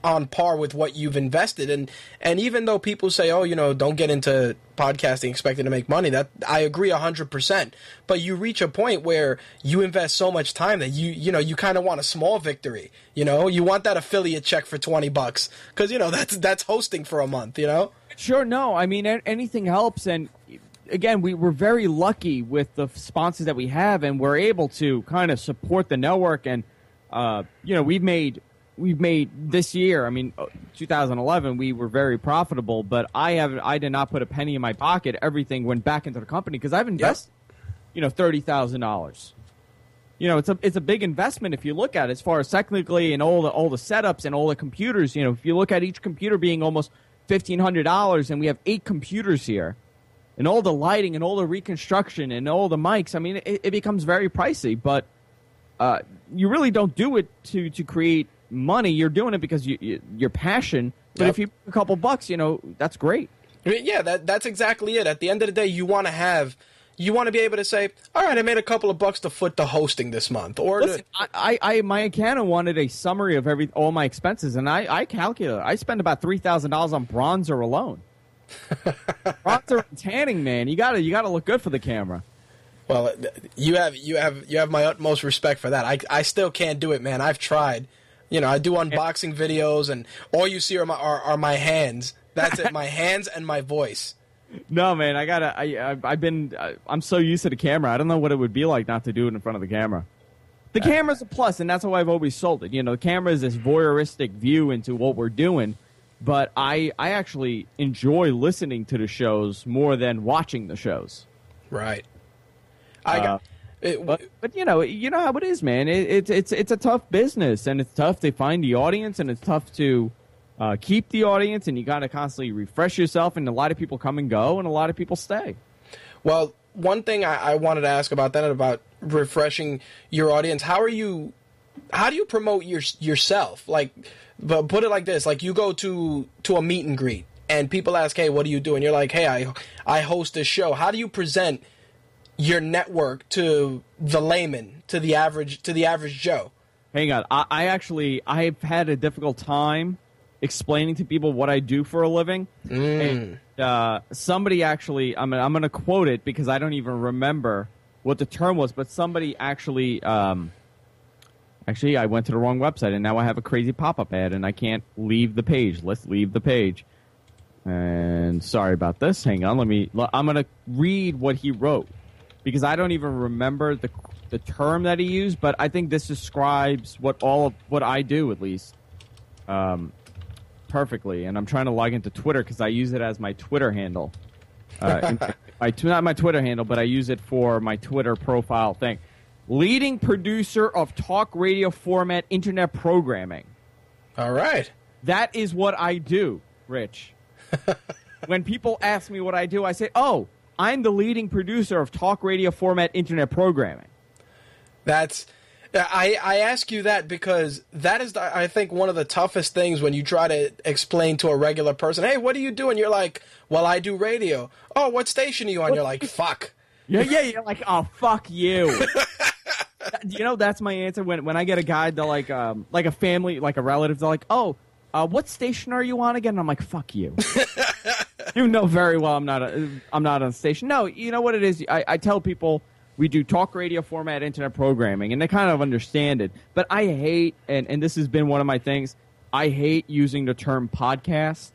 on par with what you've invested and and even though people say oh you know don't get into podcasting expecting to make money that I agree 100% but you reach a point where you invest so much time that you you know you kind of want a small victory you know you want that affiliate check for 20 bucks cuz you know that's that's hosting for a month you know Sure, no. I mean, anything helps. And again, we, we're very lucky with the sponsors that we have, and we're able to kind of support the network. And uh, you know, we've made we've made this year. I mean, uh, 2011, we were very profitable, but I have I did not put a penny in my pocket. Everything went back into the company because I've invested, you know, thirty thousand dollars. You know, it's a it's a big investment if you look at it as far as technically and all the all the setups and all the computers. You know, if you look at each computer being almost fifteen hundred dollars, and we have eight computers here, and all the lighting and all the reconstruction and all the mics. I mean, it, it becomes very pricey, but uh, you really don't do it to to create money. You're doing it because you, you your passion. But Yep. if you a couple bucks, you know, that's great. I mean, yeah, that that's exactly it. At the end of the day, you want to have, you want to be able to say, all right, I made a couple of bucks to foot the hosting this month, or Listen, I, I, I my accountant wanted a summary of every all my expenses, and I, I calculated. I spend about three thousand dollars on bronzer alone. bronzer and tanning, man. You gotta you gotta look good for the camera. Well, uh, you have you have you have my utmost respect for that. I I still can't do it, man. I've tried. You know, I do unboxing videos, and all you see are my are, are my hands. That's it, my hands and my voice. No, man, I gotta. I, I I've been. I, I'm so used to the camera. I don't know what it would be like not to do it in front of the camera. The camera's a plus, and that's how I've always sold it. You know, the camera is this voyeuristic view into what we're doing, but I I actually enjoy listening to the shows more than watching the shows. Right. I Uh, got. It, But but you know you know how it is, man. It, it's it's it's a tough business, and it's tough to find the audience, and it's tough to uh, keep the audience, and you got to constantly refresh yourself. And a lot of people come and go, and a lot of people stay. Well, one thing I, I wanted to ask about that about refreshing your audience. How are you? How do you promote your yourself? Like, but put it like this: like you go to to a meet and greet, and people ask, "Hey, what do you do?" And you're like, "Hey, I I host this show." How do you present your network to the layman, to the average to the average Joe? Hang on, I, I actually I've had a difficult time explaining to people what I do for a living. And, uh, somebody actually, I'm I'm going to quote it because I don't even remember what the term was, but somebody actually. Um, Actually, I went to the wrong website, and now I have a crazy pop-up ad, and I can't leave the page. Let's leave the page. And sorry about this. Hang on, let me. I'm gonna read what he wrote because I don't even remember the the term that he used, but I think this describes what all of what I do at least um, perfectly. And I'm trying to log into Twitter because I use it as my Twitter handle. Uh, my, not my Twitter handle, but I use it for my Twitter profile thing. Leading producer of talk radio format internet programming. All right. That is what I do, Rich. when people ask me what I do, I say, "Oh, I'm the leading producer of talk radio format internet programming." That's I I ask you that because that is the, I think one of the toughest things when you try to explain to a regular person, "Hey, what do you do?" and you're like, "Well, I do radio." "Oh, what station are you on?" You're like, "Fuck." Yeah, yeah, you're like, "Oh, fuck you." you know, that's my answer when when I get a guy that like um like a family, like a relative, they're like, "Oh, uh, what station are you on again?" And I'm like, "Fuck you." you know very well I'm not a, I'm not on station. No, you know what it is. I, I tell people we do talk radio format internet programming, and they kind of understand it. But I hate, and and this has been one of my things. I hate using the term podcast,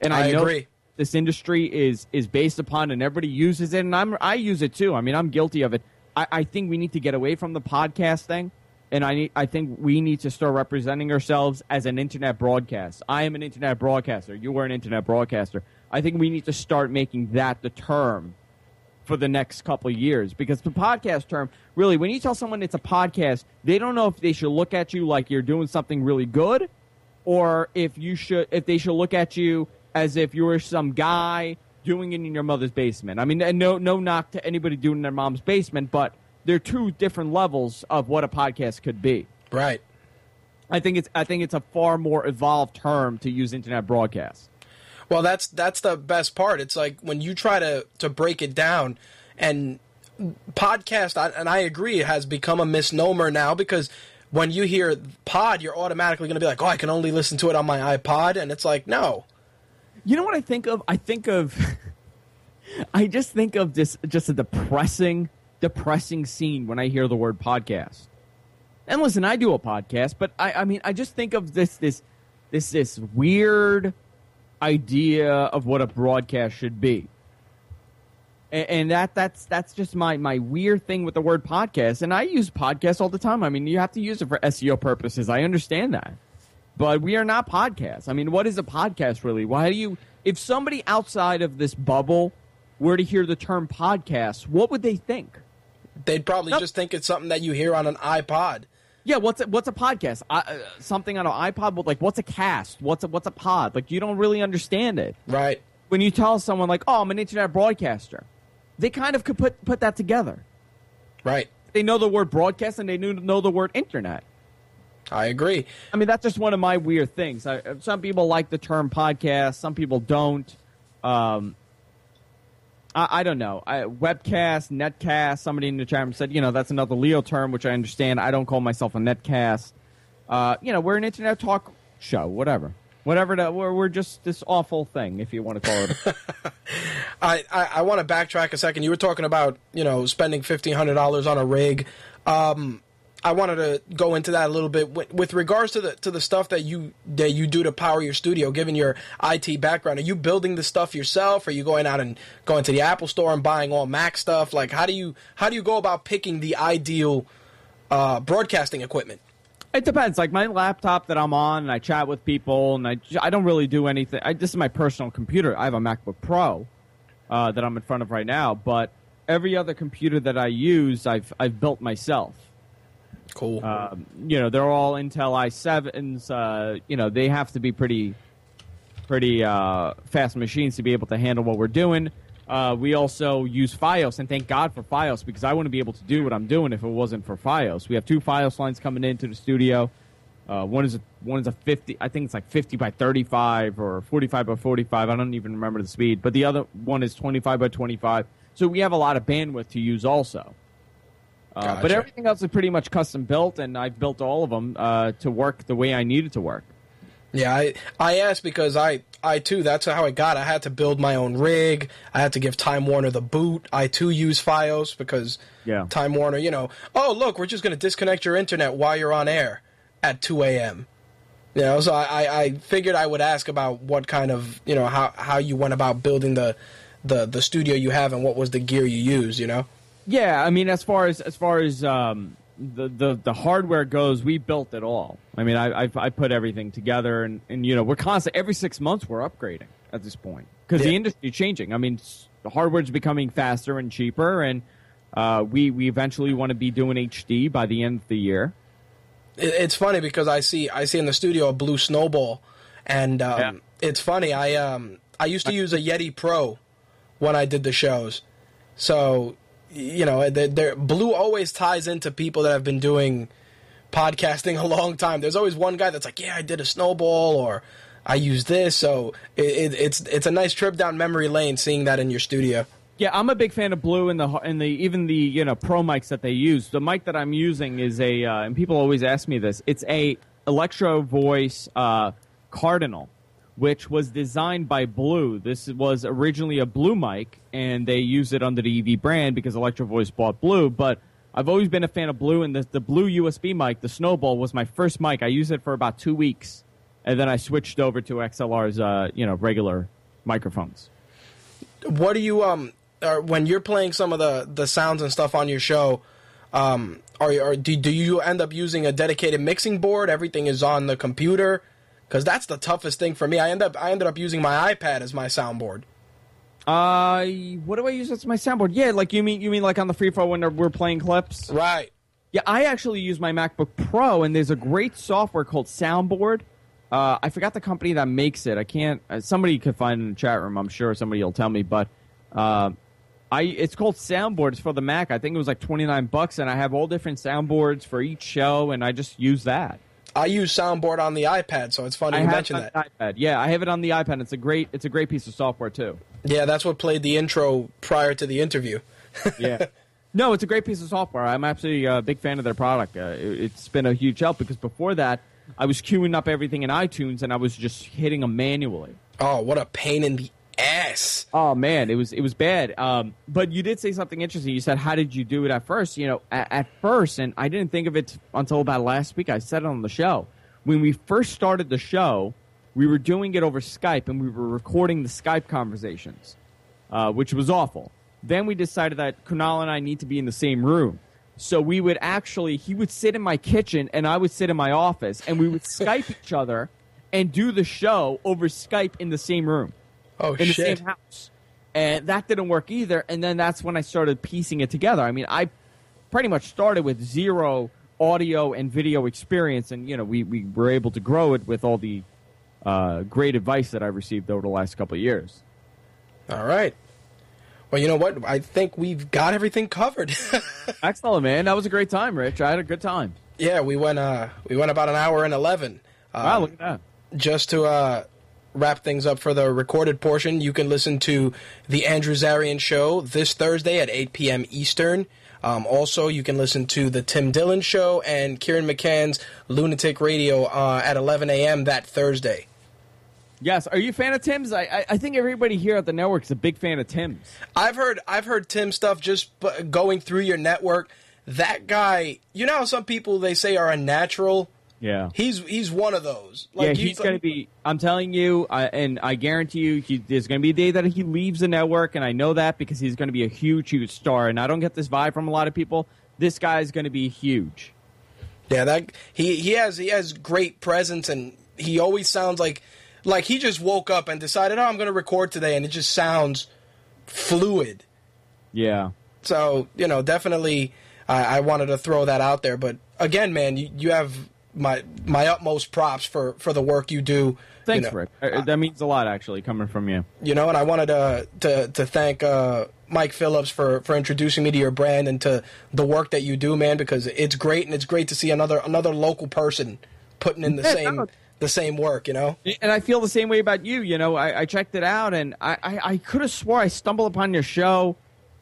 and I, I know agree. this industry is is based upon, and everybody uses it, and I'm I use it too. I mean, I'm guilty of it. I, I think we need to get away from the podcast thing. And I, need, I think we need to start representing ourselves as an internet broadcast. I am an internet broadcaster. You are an internet broadcaster. I think we need to start making that the term for the next couple of years. Because the podcast term really when you tell someone it's a podcast they don't know if they should look at you like you're doing something really good or if you should if they should look at you as if you were some guy doing it in your mother's basement. I mean no no knock to anybody doing it in their mom's basement but there are two different levels of what a podcast could be. Right. i think it's i think it's a far more evolved term to use internet broadcast Well, that's that's the best part. It's like when you try to to break it down, and podcast, and I agree, it has become a misnomer now because when you hear pod, you're automatically going to be like, oh, I can only listen to it on my iPod, and it's like, no. You know what I think of? I think of I just think of this just a depressing depressing scene when I hear the word podcast. And listen, I do a podcast, but I I mean I just think of this this this this weird idea of what a broadcast should be. and, and that that's that's just my my weird thing with the word podcast. And I use podcast all the time. I mean, you have to use it for SEO purposes. I understand that, but we are not podcasts. I mean, what is a podcast really? Why do you? If somebody outside of this bubble were to hear the term podcast, what would they think? They'd probably just think it's something that you hear on an iPod. Yeah, what's a, what's a podcast? I, uh, something on an iPod? But like, what's a cast? What's a what's a pod? Like, you don't really understand it. Right. When you tell someone like, "Oh, I'm an internet broadcaster," they kind of could put put that together. Right. They know the word broadcast and they know the word internet. I agree. I mean, that's just one of my weird things. I, some people like the term podcast, some people don't. Um, I, I don't know. I, webcast, netcast. Somebody in the chat room said, you know, that's another Leo term, which I understand. I don't call myself a netcast. Uh, you know, we're an internet talk show, whatever. Whatever, that, we're, we're just this awful thing, if you want to call it. I, I, I want to backtrack a second. You were talking about you know spending fifteen hundred dollars on a rig. Um, I wanted to go into that a little bit with, regards to the to the stuff that you that you do to power your studio. Given your IT background, are you building the stuff yourself? Are you going out and going to the Apple Store and buying all Mac stuff? Like how do you how do you go about picking the ideal uh, broadcasting equipment? It depends. Like my laptop that I'm on, and I chat with people, and I, I don't really do anything. I, this is my personal computer. I have a MacBook Pro uh, that I'm in front of right now, but every other computer that I use, I've I've built myself. Cool. Um, you know, they're all Intel i7s. Uh, you know, they have to be pretty pretty uh, fast machines to be able to handle what we're doing. Uh, we also use FiOS, and thank God for FiOS because I wouldn't be able to do what I'm doing if it wasn't for FiOS. We have two FiOS lines coming into the studio. Uh, one is a one is a 50. I think it's like 50 by 35 or 45 by 45. I don't even remember the speed. But the other one is 25 by 25. So we have a lot of bandwidth to use also. Uh, But everything else is pretty much custom built, and I've built all of them uh, to work the way I needed to work. Yeah, I I asked because I I too that's how I got. I had to build my own rig. I had to give Time Warner the boot. I too use FiOS because Yeah. Time Warner, you know, oh look, we're just going to disconnect your internet while you're on air at 2 a.m. You know, so I, I I figured I would ask about what kind of you know how how you went about building the the the studio you have and what was the gear you use. You know. Yeah, I mean, as far as as far as um, the, the the hardware goes, we built it all. I mean, I I've, I put everything together, and, and you know, we're constant. Every six months, we're upgrading at this point because the Yeah. industry changing. I mean, the hardware's becoming faster and cheaper, and uh, we we eventually want to be doing HD by the end of the year. it, it's funny because I see I see in the studio a blue snowball, and um, Yeah. it's funny. I um I used to use a Yeti Pro when I did the shows, so you know they're, blue always ties into people that have been doing podcasting a long time. There's always one guy that's like, yeah, I did a snowball or I use this, so it, it, it's it's a nice trip down memory lane seeing that in your studio. Yeah, I'm a big fan of Blue and the and the even the you know pro mics that they use. The mic that I'm using is a uh, and people always ask me this. It's a Electro Voice uh, Cardinal, which was designed by Blue. This was originally a Blue mic, and they use it under the EV brand because Electro Voice bought Blue. But I've always been a fan of Blue, and the the Blue USB mic, the Snowball, was my first mic. I used it for about two weeks, and then I switched over to XLR's uh, you know regular microphones. what do you um or when you're playing some of the the sounds and stuff on your show um are, are do, do you end up using a dedicated mixing board everything is on the computer because that's the toughest thing for me i end up i ended up using my ipad as my soundboard Uh, what do I use as my soundboard? Yeah, like you mean you mean like on the free flow when we're playing clips? right Yeah, I actually use my MacBook Pro, and there's a great software called Soundboard. Uh, I forgot the company that makes it. I can't. Uh, somebody could find it in the chat room. I'm sure somebody will tell me. But uh, I it's called Soundboard. It's for the Mac. I think it was like 29 bucks, and I have all different soundboards for each show, and I just use that. I use soundboard on the ipad so it's funny I you have mentioned that iPad. Yeah, I have it on the iPad. It's a great. It's a great piece of software too. yeah that's what played the intro prior to the interview yeah. No, it's a great piece of software. I'm absolutely a big fan of their product. Uh, it, it's been a huge help because before that, I was queuing up everything in iTunes and I was just hitting them manually. oh what a pain in the ass Oh man, it was it was bad. Um, but you did say something interesting. You said, "How did you do it at first? You know, at, at first, and I didn't think of it until about last week. I said it on the show when we first started the show. We were doing it over Skype, and we were recording the Skype conversations, uh, which was awful. Then we decided that Kunal and I need to be in the same room. So we would actually, he would sit in my kitchen and I would sit in my office, and we would Skype each other and do the show over Skype in the same room, Oh in the same house. And that didn't work either. And then that's when I started piecing it together. I mean, I pretty much started with zero audio and video experience, and you know, we, we were able to grow it with all the uh, great advice that I've received over the last couple of years. All right. Well, you know what? I think we've got everything covered. Excellent, man. That was a great time, Rich. I had a good time. yeah, we went. Uh, we went about an hour and eleven. Um, Wow, look at that. just to uh, wrap things up for the recorded portion, you can listen to the Andrew Zarian Show this Thursday at 8 p.m. Eastern. Um, also, you can listen to the Tim Dillon Show and Kieran McCann's Lunatic Radio uh, at 11 a.m. that Thursday. Yes. Are you a fan of Tim's? I, I, think everybody here at the network is a big fan of Tim's. I've heard I've heard Tim stuff just b- going through your network. That guy, you know, how some people they say are unnatural. Yeah. He's he's one of those. yeah, he's going to be. I'm telling you, I, and I guarantee you, he, there's going to be a day that he leaves the network, and I know that because he's going to be a huge, huge star. And I don't get this vibe from a lot of people. This guy is going to be huge. Yeah, that he he has he has great presence, and he always sounds like like he just woke up and decided, oh, I'm going to record today, and it just sounds fluid. Yeah. So you know, definitely, I, I wanted to throw that out there. But again, man, you, you have my my utmost props for for the work you do. Thanks, you know, Rick. Uh, that means a lot, actually, coming from you. You know, and I wanted to to to thank uh, Mike Phillips for for introducing me to your brand and to the work that you do, man, because it's great and it's great to see another another local person putting in the Yeah, same no. the same work. You know. And I feel the same way about you. You know, I, I checked it out, and I, I, I could have swore I stumbled upon your show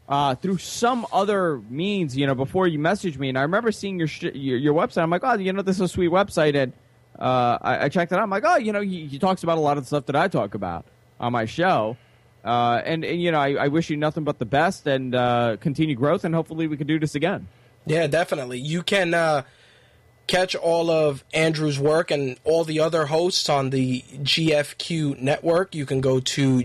uh, through some other means. You know, before you messaged me, and I remember seeing your sh- your, your website. I'm like, oh, you know, this is a sweet website, and uh, I, I checked it out. I'm like, oh, you know, he, he talks about a lot of the stuff that I talk about on my show. Uh, and, and you know, I, I wish you nothing but the best and uh, continued growth, and hopefully we can do this again. Yeah, definitely. You can uh, catch all of Andrew's work and all the other hosts on the GFQ network. You can go to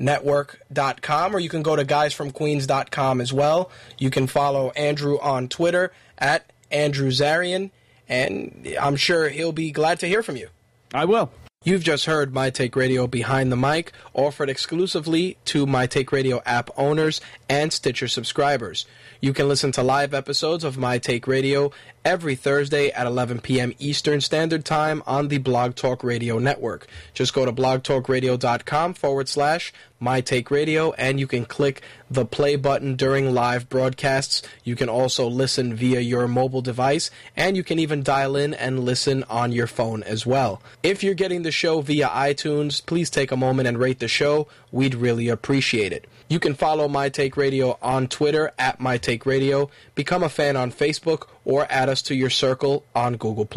gfqnetwork.com or you can go to guysfromqueens.com as well. You can follow Andrew on Twitter at Andrew Zarian, and I'm sure he'll be glad to hear from you. I will. You've just heard My Take Radio Behind the Mic, offered exclusively to My Take Radio app owners and Stitcher subscribers. You can listen to live episodes of My Take Radio every Thursday at 11 p.m. Eastern Standard Time on the Blog Talk Radio Network. Just go to blogtalkradio.com forward slash My Take Radio and you can click the play button during live broadcasts. You can also listen via your mobile device and you can even dial in and listen on your phone as well. If you're getting the show via iTunes, please take a moment and rate the show. We'd really appreciate it. You can follow My Take Radio on Twitter at My Take Radio, become a fan on Facebook, or add us to your circle on Google+.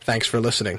Thanks for listening.